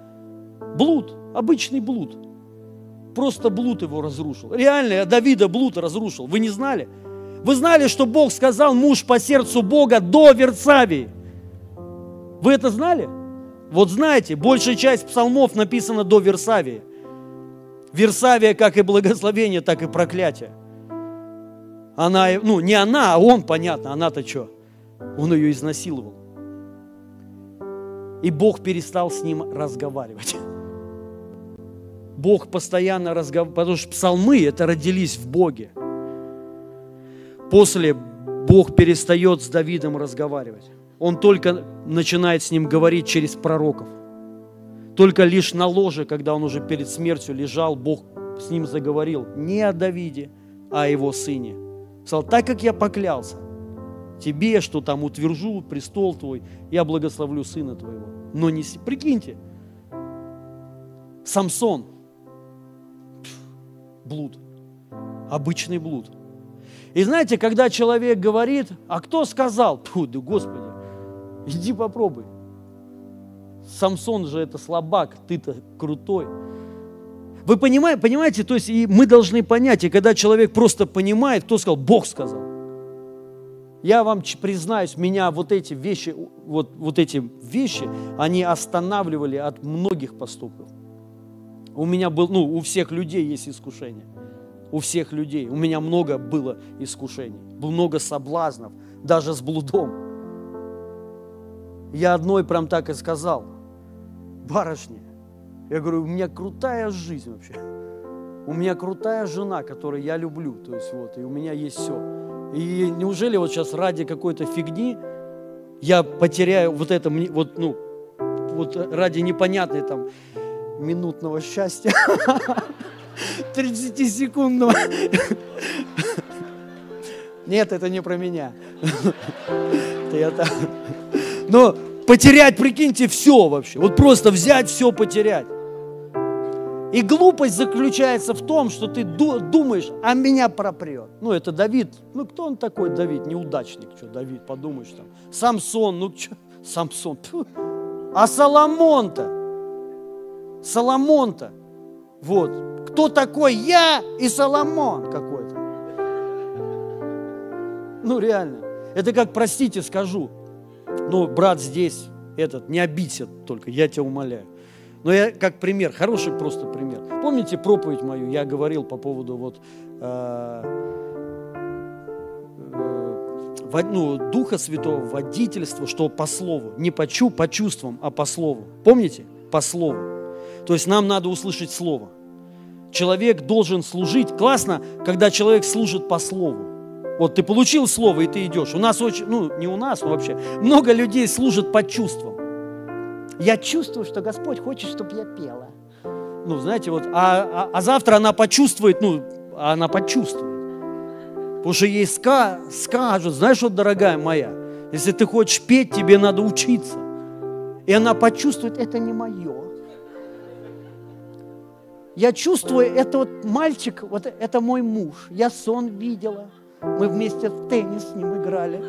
Блуд, обычный блуд. Просто блуд его разрушил. Реально, Давида блуд разрушил. Вы не знали? Вы знали, что Бог сказал муж по сердцу Бога до Версавии? Вы это знали? Вот знаете, большая часть псалмов написана до Версавии. Версавия как и благословение, так и проклятие. Она, ну не она, а он, понятно, она-то что? Он ее изнасиловал. И Бог перестал с ним разговаривать. Бог постоянно разговаривает, потому что псалмы это родились в Боге. После Бог перестает с Давидом разговаривать. Он только начинает с ним говорить через пророков. Только лишь на ложе, когда он уже перед смертью лежал, Бог с ним заговорил не о Давиде, а о его сыне. Сказал, так как я поклялся тебе, что там утвержу престол твой, я благословлю сына твоего. Но не... Прикиньте, Самсон, блуд, обычный блуд. И знаете, когда человек говорит, а кто сказал? Фу, да Господи, иди попробуй. Самсон же это слабак, ты-то крутой. Вы понимаете, понимаете, то есть и мы должны понять, и когда человек просто понимает, кто сказал, Бог сказал. Я вам признаюсь, меня вот эти вещи, вот, вот эти вещи, они останавливали от многих поступков. У меня был, ну, у всех людей есть искушение. У всех людей. У меня много было искушений. Много соблазнов, даже с блудом. Я одной прям так и сказал – барышни. Я говорю, у меня крутая жизнь вообще. У меня крутая жена, которую я люблю. То есть вот, и у меня есть все. И неужели вот сейчас ради какой-то фигни я потеряю вот это, вот, ну, вот ради непонятной там минутного счастья, 30-секундного. Нет, это не про меня. Но Потерять, прикиньте, все вообще. Вот просто взять все, потерять. И глупость заключается в том, что ты думаешь, а меня пропрет. Ну, это Давид. Ну, кто он такой, Давид? Неудачник. Что, Давид, подумаешь там. Самсон, ну, что? Самсон. А Соломон-то? Соломон-то. Вот. Кто такой я и Соломон какой-то? Ну, реально. Это как, простите, скажу, ну, брат здесь, этот, не обидься только, я тебя умоляю. Но я как пример, хороший просто пример. Помните проповедь мою, я говорил по поводу вот, э, э, ну, Духа Святого, водительства, что по слову, не по, чу, по чувствам, а по слову. Помните? По слову. То есть нам надо услышать слово. Человек должен служить. Классно, когда человек служит по слову. Вот ты получил слово, и ты идешь. У нас очень, ну не у нас, но вообще, много людей служат по чувствам. Я чувствую, что Господь хочет, чтобы я пела. Ну, знаете, вот, а, а, а завтра она почувствует, ну, она почувствует. Потому что ей ска, скажут, знаешь, вот, дорогая моя, если ты хочешь петь, тебе надо учиться. И она почувствует, это не мое. Я чувствую, это вот мальчик, вот это мой муж. Я сон видела. Мы вместе в теннис с ним играли.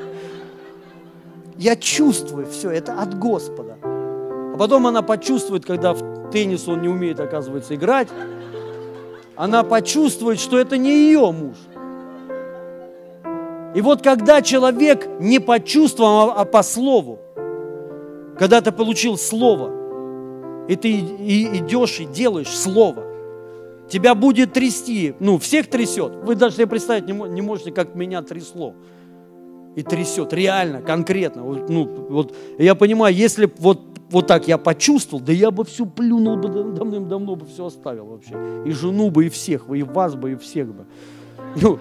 Я чувствую все, это от Господа. А потом она почувствует, когда в теннис он не умеет, оказывается, играть, она почувствует, что это не ее муж. И вот когда человек не по чувствам, а по слову, когда ты получил слово, и ты идешь и делаешь слово, тебя будет трясти, ну, всех трясет. Вы даже себе представить не, можете, как меня трясло. И трясет, реально, конкретно. Ну, вот, я понимаю, если вот, вот так я почувствовал, да я бы всю плюнул бы, давным-давно бы все оставил вообще. И жену бы, и всех бы, и вас бы, и всех бы. Ну,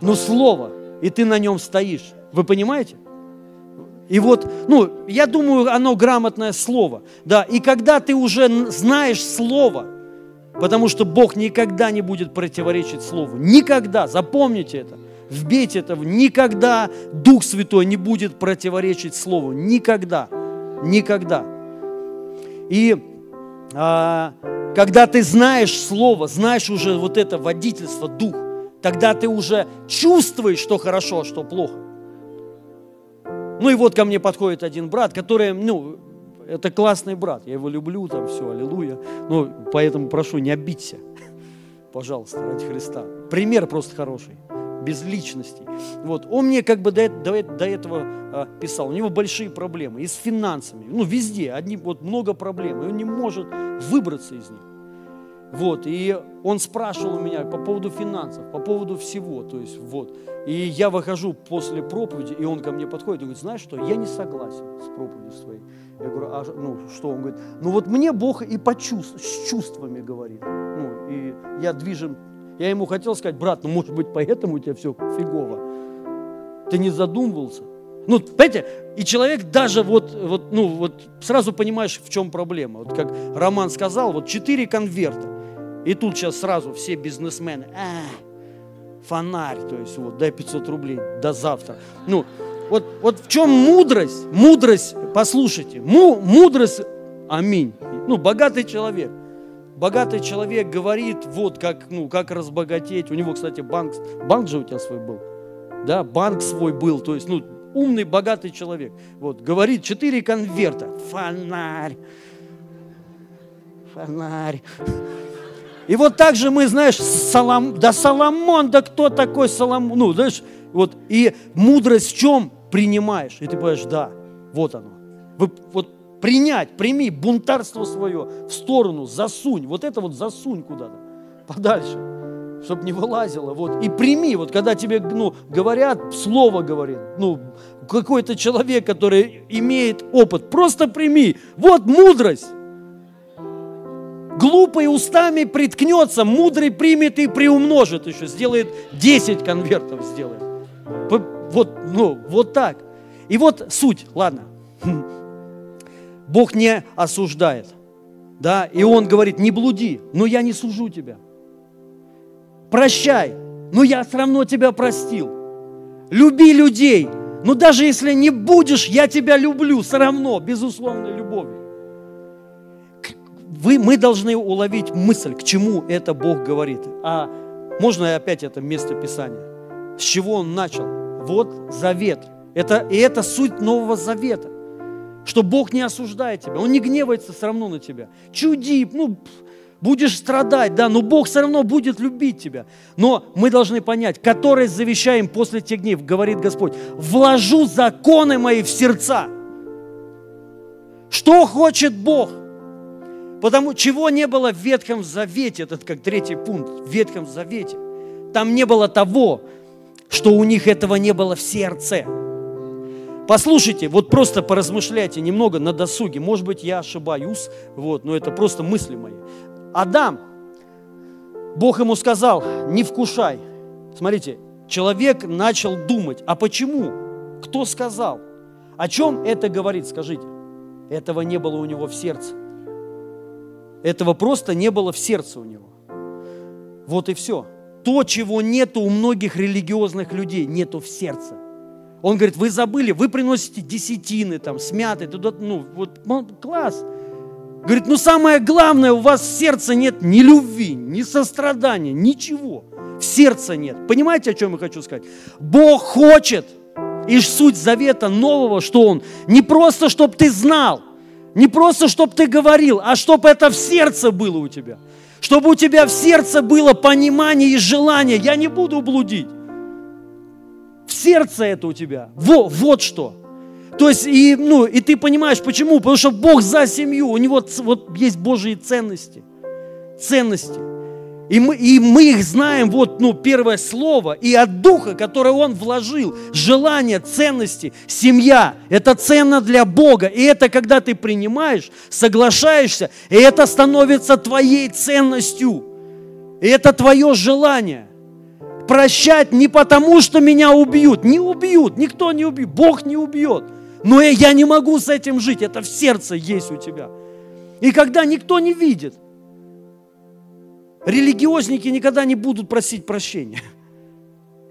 ну слово, и ты на нем стоишь. Вы понимаете? И вот, ну, я думаю, оно грамотное слово. Да, и когда ты уже знаешь слово, Потому что Бог никогда не будет противоречить Слову. Никогда. Запомните это. Вбейте это. Никогда Дух Святой не будет противоречить Слову. Никогда. Никогда. И а, когда ты знаешь Слово, знаешь уже вот это водительство, Дух, тогда ты уже чувствуешь, что хорошо, а что плохо. Ну и вот ко мне подходит один брат, который, ну, это классный брат, я его люблю, там все, аллилуйя. Ну, поэтому прошу, не обидься, пожалуйста, ради Христа. Пример просто хороший, без личностей. Вот, он мне как бы до, до, до этого а, писал, у него большие проблемы и с финансами, ну, везде, одни, вот много проблем, и он не может выбраться из них. Вот, и он спрашивал у меня по поводу финансов, по поводу всего, то есть вот. И я выхожу после проповеди, и он ко мне подходит и говорит, знаешь что, я не согласен с проповедью своей. Я говорю, а ну что? Он говорит, ну вот мне Бог и по чувств, с чувствами говорит. Ну, и я движем, я ему хотел сказать, брат, ну может быть поэтому у тебя все фигово. Ты не задумывался? Ну, понимаете, и человек даже вот, вот, ну, вот сразу понимаешь, в чем проблема. Вот как Роман сказал, вот четыре конверта. И тут сейчас сразу все бизнесмены, а, фонарь, то есть вот, дай 500 рублей до завтра. Ну, вот, вот в чем мудрость? Мудрость, послушайте, му, мудрость, аминь. Ну, богатый человек. Богатый человек говорит, вот как, ну, как разбогатеть. У него, кстати, банк, банк же у тебя свой был. Да, банк свой был. То есть, ну, умный, богатый человек. Вот, говорит, четыре конверта. Фонарь. Фонарь. И вот так же мы, знаешь, Солом, да Соломон, да кто такой Соломон? Ну, знаешь, вот, и мудрость в чем? Принимаешь. И ты понимаешь, да, вот оно. Вы, вот принять, прими бунтарство свое в сторону, засунь. Вот это вот засунь куда-то, подальше, чтобы не вылазило. Вот. И прими, вот когда тебе ну, говорят, слово говорит, ну, какой-то человек, который имеет опыт, просто прими. Вот мудрость. Глупый устами приткнется, мудрый примет и приумножит еще, сделает 10 конвертов, сделает. Вот, ну, вот так. И вот суть, ладно. Бог не осуждает. Да, и Он говорит, не блуди, но я не сужу тебя. Прощай, но я все равно тебя простил. Люби людей, но даже если не будешь, я тебя люблю все равно, безусловной любовью вы, мы должны уловить мысль, к чему это Бог говорит. А можно опять это место Писания? С чего он начал? Вот завет. Это, и это суть Нового Завета. Что Бог не осуждает тебя, Он не гневается все равно на тебя. Чуди, ну, будешь страдать, да, но Бог все равно будет любить тебя. Но мы должны понять, который завещаем после тех дней, говорит Господь, вложу законы мои в сердца. Что хочет Бог? Потому чего не было в Ветхом Завете, этот как третий пункт, в Ветхом Завете. Там не было того, что у них этого не было в сердце. Послушайте, вот просто поразмышляйте немного на досуге. Может быть, я ошибаюсь, вот, но это просто мысли мои. Адам, Бог ему сказал, не вкушай. Смотрите, человек начал думать, а почему? Кто сказал? О чем это говорит, скажите? Этого не было у него в сердце. Этого просто не было в сердце у него. Вот и все. То, чего нету у многих религиозных людей, нету в сердце. Он говорит, вы забыли, вы приносите десятины, там, смяты, туда, ну, вот, класс. Говорит, ну самое главное, у вас в сердце нет ни любви, ни сострадания, ничего. В сердце нет. Понимаете, о чем я хочу сказать? Бог хочет, и суть завета нового, что Он не просто, чтобы ты знал, не просто, чтобы ты говорил, а чтобы это в сердце было у тебя. Чтобы у тебя в сердце было понимание и желание. Я не буду блудить. В сердце это у тебя. Во, вот что. То есть, и, ну, и ты понимаешь, почему? Потому что Бог за семью, у него вот есть Божьи ценности. Ценности. И мы, и мы их знаем, вот, ну, первое слово, и от Духа, который Он вложил, желание, ценности, семья, это ценно для Бога, и это когда ты принимаешь, соглашаешься, и это становится твоей ценностью, и это твое желание. Прощать не потому, что меня убьют, не убьют, никто не убьет, Бог не убьет, но я не могу с этим жить, это в сердце есть у тебя. И когда никто не видит – Религиозники никогда не будут просить прощения.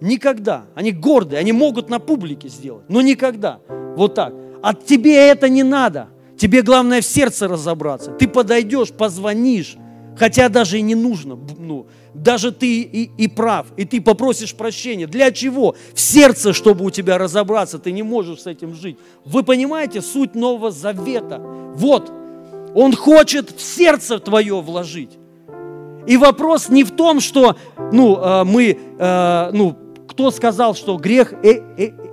Никогда. Они гордые, они могут на публике сделать, но никогда. Вот так. А тебе это не надо. Тебе главное в сердце разобраться. Ты подойдешь, позвонишь, Хотя даже и не нужно, ну, даже ты и, и прав, и ты попросишь прощения. Для чего? В сердце, чтобы у тебя разобраться, ты не можешь с этим жить. Вы понимаете суть Нового Завета? Вот, Он хочет в сердце твое вложить. И вопрос не в том, что ну, э, мы, э, ну, кто сказал, что грех э,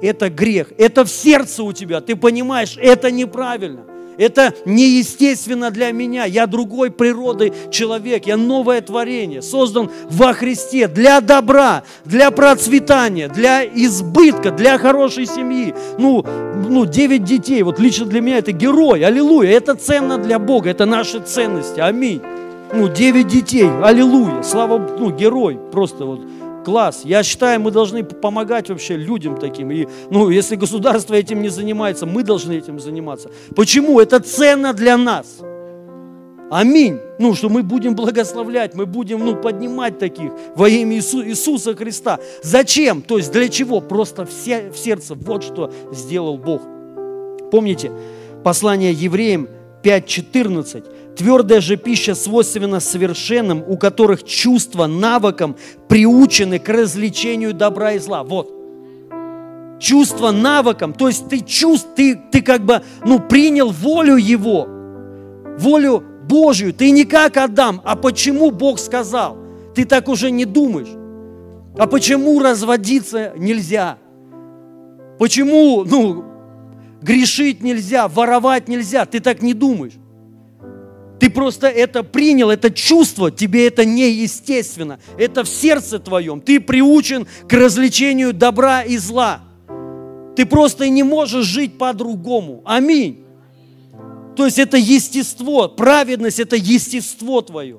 это грех? Это в сердце у тебя, ты понимаешь, это неправильно. Это неестественно для меня. Я другой природы человек. Я новое творение, создан во Христе для добра, для процветания, для избытка, для хорошей семьи. Ну, ну, 9 детей, вот лично для меня это герой, аллилуйя. Это ценно для Бога, это наши ценности, аминь. Ну, 9 детей, аллилуйя, слава, ну, герой, просто вот Класс. Я считаю, мы должны помогать вообще людям таким. И, ну, если государство этим не занимается, мы должны этим заниматься. Почему? Это ценно для нас. Аминь. Ну, что мы будем благословлять, мы будем, ну, поднимать таких во имя Иису, Иисуса Христа. Зачем? То есть для чего? Просто все, в сердце. Вот что сделал Бог. Помните, послание евреям 5.14. Твердая же пища свойственна совершенным, у которых чувства навыком приучены к развлечению добра и зла. Вот. Чувство навыком, то есть ты чувств, ты, ты как бы, ну, принял волю Его, волю Божью. Ты не как Адам, а почему Бог сказал? Ты так уже не думаешь. А почему разводиться нельзя? Почему, ну, грешить нельзя, воровать нельзя? Ты так не думаешь. Ты просто это принял, это чувство, тебе это неестественно. Это в сердце твоем. Ты приучен к развлечению добра и зла. Ты просто не можешь жить по-другому. Аминь. То есть это естество, праведность – это естество твое.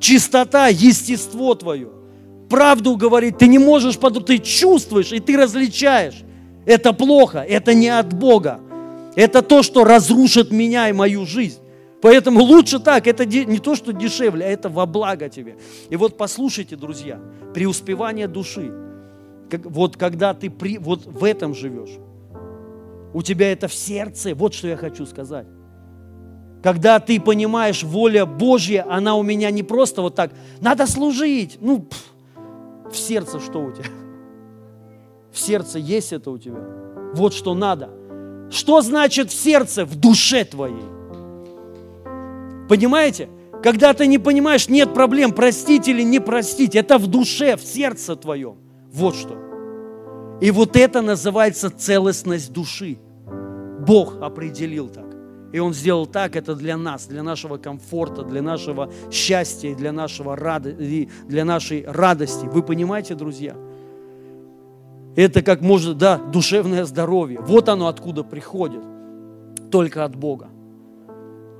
Чистота – естество твое. Правду говорить ты не можешь, ты чувствуешь и ты различаешь. Это плохо, это не от Бога. Это то, что разрушит меня и мою жизнь. Поэтому лучше так, это не то, что дешевле, а это во благо тебе. И вот послушайте, друзья, преуспевание души, вот когда ты при, вот в этом живешь, у тебя это в сердце, вот что я хочу сказать. Когда ты понимаешь, воля Божья, она у меня не просто вот так, надо служить, ну, пф, в сердце что у тебя? В сердце есть это у тебя. Вот что надо. Что значит в сердце? В душе твоей. Понимаете? Когда ты не понимаешь, нет проблем, простить или не простить. Это в душе, в сердце твоем. Вот что. И вот это называется целостность души. Бог определил так. И Он сделал так, это для нас, для нашего комфорта, для нашего счастья, для, нашего рад... для нашей радости. Вы понимаете, друзья? Это как может, да, душевное здоровье. Вот оно откуда приходит. Только от Бога.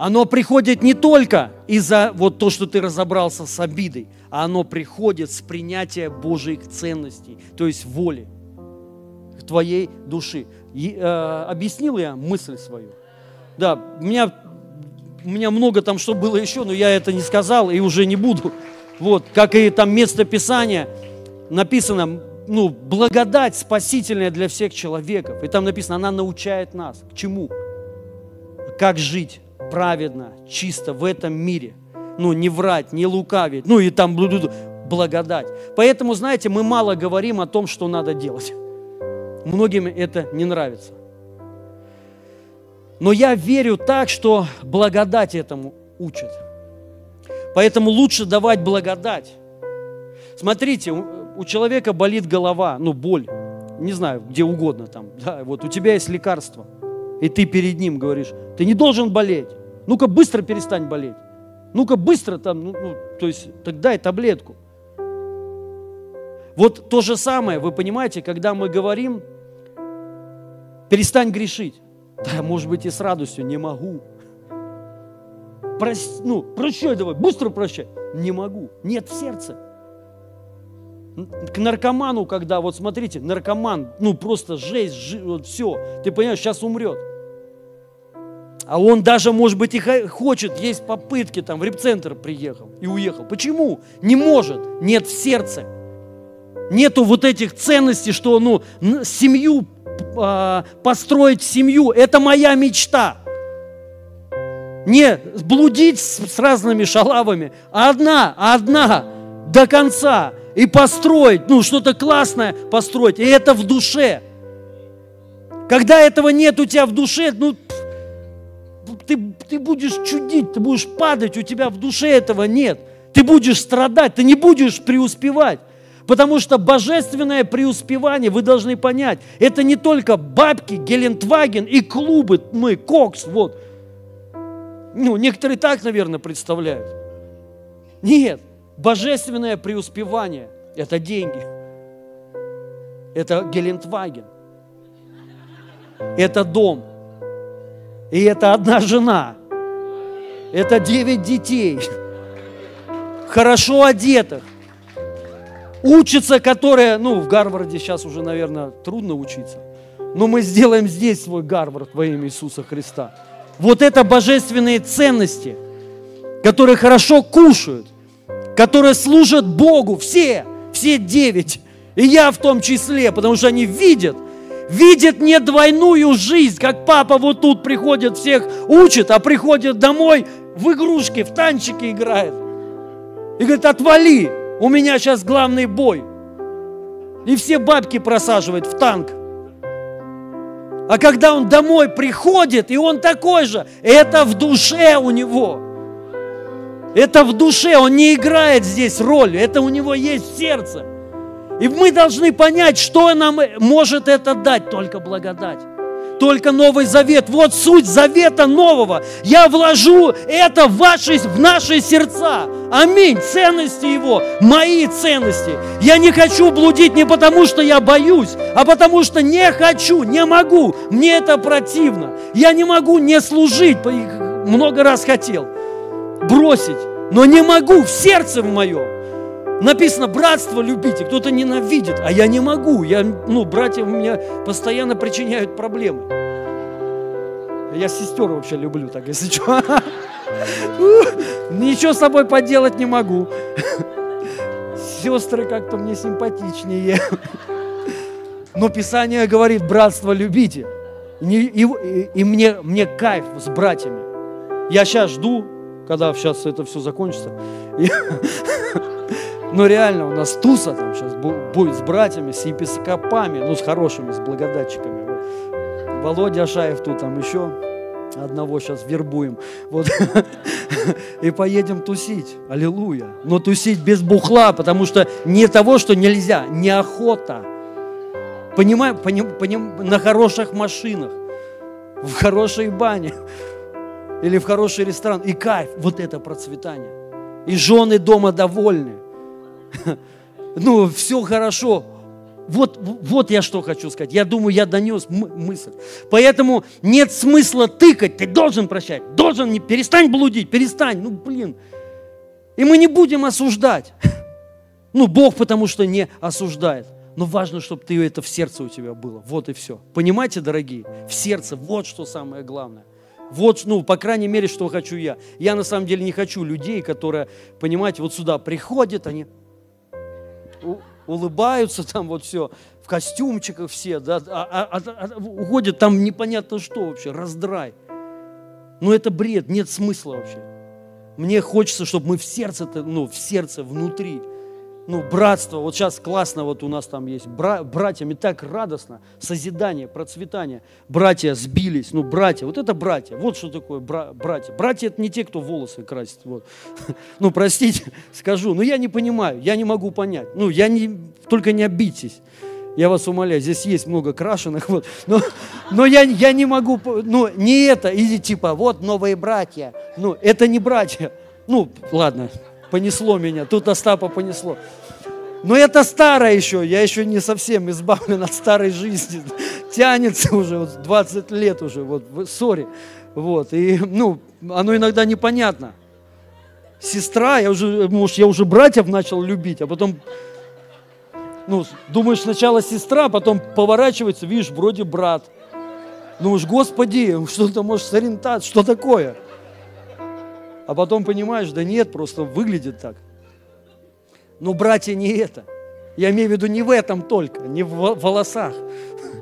Оно приходит не только из-за вот то, что ты разобрался с обидой, а оно приходит с принятия Божьих ценностей, то есть воли твоей души. И, э, объяснил я мысль свою? Да, у меня, у меня много там что было еще, но я это не сказал и уже не буду. Вот, как и там место Писания написано, ну, благодать спасительная для всех человеков. И там написано, она научает нас. К чему? Как жить праведно, чисто в этом мире. Ну, не врать, не лукавить. Ну, и там благодать. Поэтому, знаете, мы мало говорим о том, что надо делать. Многим это не нравится. Но я верю так, что благодать этому учит. Поэтому лучше давать благодать. Смотрите, у человека болит голова, ну, боль, не знаю, где угодно там, да, вот у тебя есть лекарство, и ты перед ним говоришь, ты не должен болеть, ну-ка быстро перестань болеть. Ну-ка быстро там, ну, ну, то есть так дай таблетку. Вот то же самое, вы понимаете, когда мы говорим, перестань грешить. Да, может быть, и с радостью не могу. Прос, ну, прощай давай, быстро прощай. Не могу, нет в сердце. К наркоману, когда, вот смотрите, наркоман, ну просто жесть, жи, вот все, ты понимаешь, сейчас умрет. А он даже, может быть, и хочет, есть попытки, там, в репцентр приехал и уехал. Почему? Не может, нет в сердце. Нету вот этих ценностей, что, ну, семью, э, построить семью, это моя мечта. Не блудить с, с разными шалавами, а одна, одна до конца. И построить, ну, что-то классное построить. И это в душе. Когда этого нет у тебя в душе, ну, ты, ты будешь чудить, ты будешь падать, у тебя в душе этого нет. Ты будешь страдать, ты не будешь преуспевать. Потому что божественное преуспевание, вы должны понять, это не только бабки, Гелендваген и клубы, мы, Кокс, вот. Ну, некоторые так, наверное, представляют. Нет, божественное преуспевание – это деньги. Это Гелендваген. Это дом. И это одна жена. Это девять детей. Хорошо одетых учатся, которые, ну, в Гарварде сейчас уже, наверное, трудно учиться, но мы сделаем здесь свой Гарвард во имя Иисуса Христа. Вот это божественные ценности, которые хорошо кушают, которые служат Богу, все, все девять, и я в том числе, потому что они видят, видят не двойную жизнь, как папа вот тут приходит, всех учит, а приходит домой в игрушки, в танчики играет. И говорит, отвали, у меня сейчас главный бой. И все бабки просаживает в танк. А когда он домой приходит, и он такой же, это в душе у него. Это в душе, он не играет здесь роль, это у него есть сердце. И мы должны понять, что нам может это дать, только благодать только Новый Завет. Вот суть Завета Нового. Я вложу это в, ваши, в наши сердца. Аминь. Ценности Его, мои ценности. Я не хочу блудить не потому, что я боюсь, а потому что не хочу, не могу. Мне это противно. Я не могу не служить. Много раз хотел бросить, но не могу в сердце в моем. Написано, братство любите, кто-то ненавидит, а я не могу. Я, ну, братья меня постоянно причиняют проблемы. Я сестер вообще люблю, так если что. Ничего с собой поделать не могу. Сестры как-то мне симпатичнее. Но Писание говорит, братство любите. И, и, и мне, мне кайф с братьями. Я сейчас жду, когда сейчас это все закончится. Но реально у нас туса там сейчас будет с братьями, с епископами, ну, с хорошими, с благодатчиками. Володя Ашаев тут там еще одного сейчас вербуем. Вот. И поедем тусить. Аллилуйя. Но тусить без бухла, потому что не того, что нельзя, неохота. Понимаем, поним, поним, на хороших машинах, в хорошей бане или в хороший ресторан. И кайф, вот это процветание. И жены дома довольны. Ну, все хорошо. Вот, вот я что хочу сказать. Я думаю, я донес мысль. Поэтому нет смысла тыкать. Ты должен прощать. Должен не перестань блудить, перестань. Ну, блин. И мы не будем осуждать. Ну, Бог потому что не осуждает. Но важно, чтобы ты это в сердце у тебя было. Вот и все. Понимаете, дорогие? В сердце. Вот что самое главное. Вот, ну, по крайней мере, что хочу я. Я на самом деле не хочу людей, которые, понимаете, вот сюда приходят, они улыбаются там вот все, в костюмчиках все, да, а, а, а, а уходят там непонятно что вообще, раздрай. Ну это бред, нет смысла вообще. Мне хочется, чтобы мы в сердце, ну, в сердце, внутри ну, братство, вот сейчас классно, вот у нас там есть бра, братьями так радостно, созидание, процветание. Братья сбились, ну, братья, вот это братья, вот что такое бра, братья. Братья это не те, кто волосы красит, вот. Ну, простите, скажу, но я не понимаю, я не могу понять. Ну, я не, только не обидьтесь. Я вас умоляю, здесь есть много крашеных, вот, но, но я, я не могу, ну, не это, или типа, вот новые братья, ну, это не братья, ну, ладно, понесло меня, тут Остапа понесло. Но это старое еще, я еще не совсем избавлен от старой жизни. Тянется уже, вот 20 лет уже, вот, сори. Вот, и, ну, оно иногда непонятно. Сестра, я уже, может, я уже братьев начал любить, а потом, ну, думаешь, сначала сестра, потом поворачивается, видишь, вроде брат. Ну уж, Господи, что-то, может, с ориентацией, что такое? А потом понимаешь, да нет, просто выглядит так. Но, братья, не это. Я имею в виду не в этом только, не в волосах,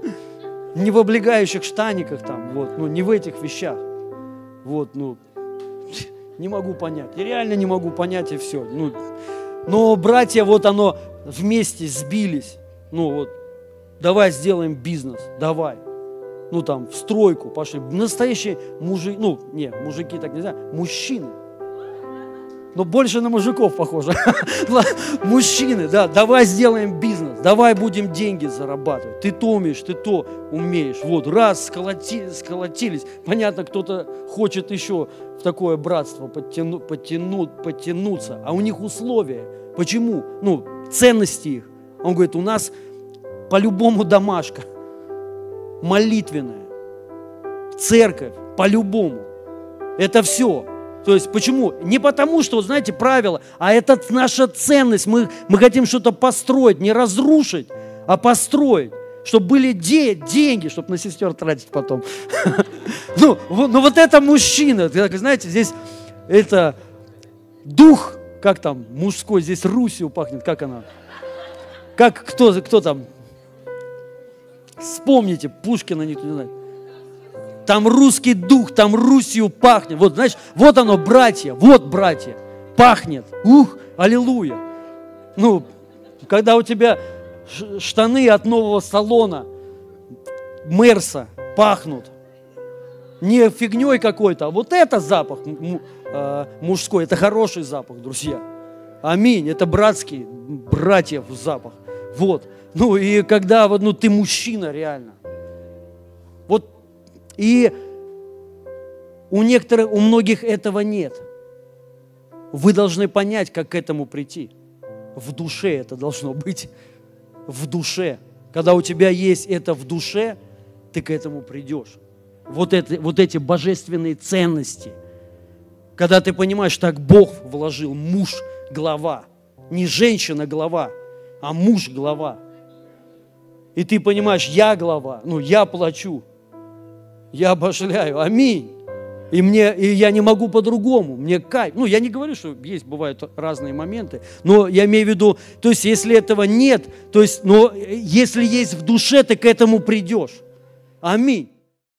не в облегающих штаниках там, вот, ну, не в этих вещах. Вот, ну, не могу понять. Я реально не могу понять и все. Ну, но братья, вот оно вместе сбились. Ну вот, давай сделаем бизнес, давай. Ну там, в стройку пошли. Настоящие мужики, ну, не, мужики так нельзя, мужчины но больше на мужиков похоже. Мужчины, да, давай сделаем бизнес, давай будем деньги зарабатывать. Ты то умеешь, ты то умеешь. Вот, раз, сколоти, сколотились. Понятно, кто-то хочет еще в такое братство подтяну, подтяну, подтянуться, а у них условия. Почему? Ну, ценности их. Он говорит, у нас по-любому домашка, молитвенная, церковь, по-любому. Это все. То есть почему? Не потому, что, знаете, правило, а это наша ценность. Мы, мы хотим что-то построить, не разрушить, а построить. Чтобы были де, деньги, чтобы на сестер тратить потом. Ну, ну вот это мужчина. Знаете, здесь это дух, как там, мужской, здесь Русью пахнет, как она? Как, кто, кто там? Вспомните, Пушкина никто не знает там русский дух, там Русью пахнет. Вот, знаешь, вот оно, братья, вот братья, пахнет. Ух, аллилуйя. Ну, когда у тебя штаны от нового салона, Мерса, пахнут, не фигней какой-то, а вот это запах а, мужской, это хороший запах, друзья. Аминь, это братский, братьев запах. Вот. Ну и когда вот, ну, ты мужчина реально. Вот и у некоторых, у многих этого нет. Вы должны понять, как к этому прийти. В душе это должно быть. В душе. Когда у тебя есть это в душе, ты к этому придешь. Вот, это, вот эти божественные ценности. Когда ты понимаешь, так Бог вложил, муж – глава. Не женщина – глава, а муж – глава. И ты понимаешь, я глава, ну я плачу. Я обожляю. Аминь. И, мне, и я не могу по-другому. Мне кайф. Ну, я не говорю, что есть, бывают разные моменты, но я имею в виду, то есть, если этого нет, то есть, но если есть в душе, ты к этому придешь. Аминь.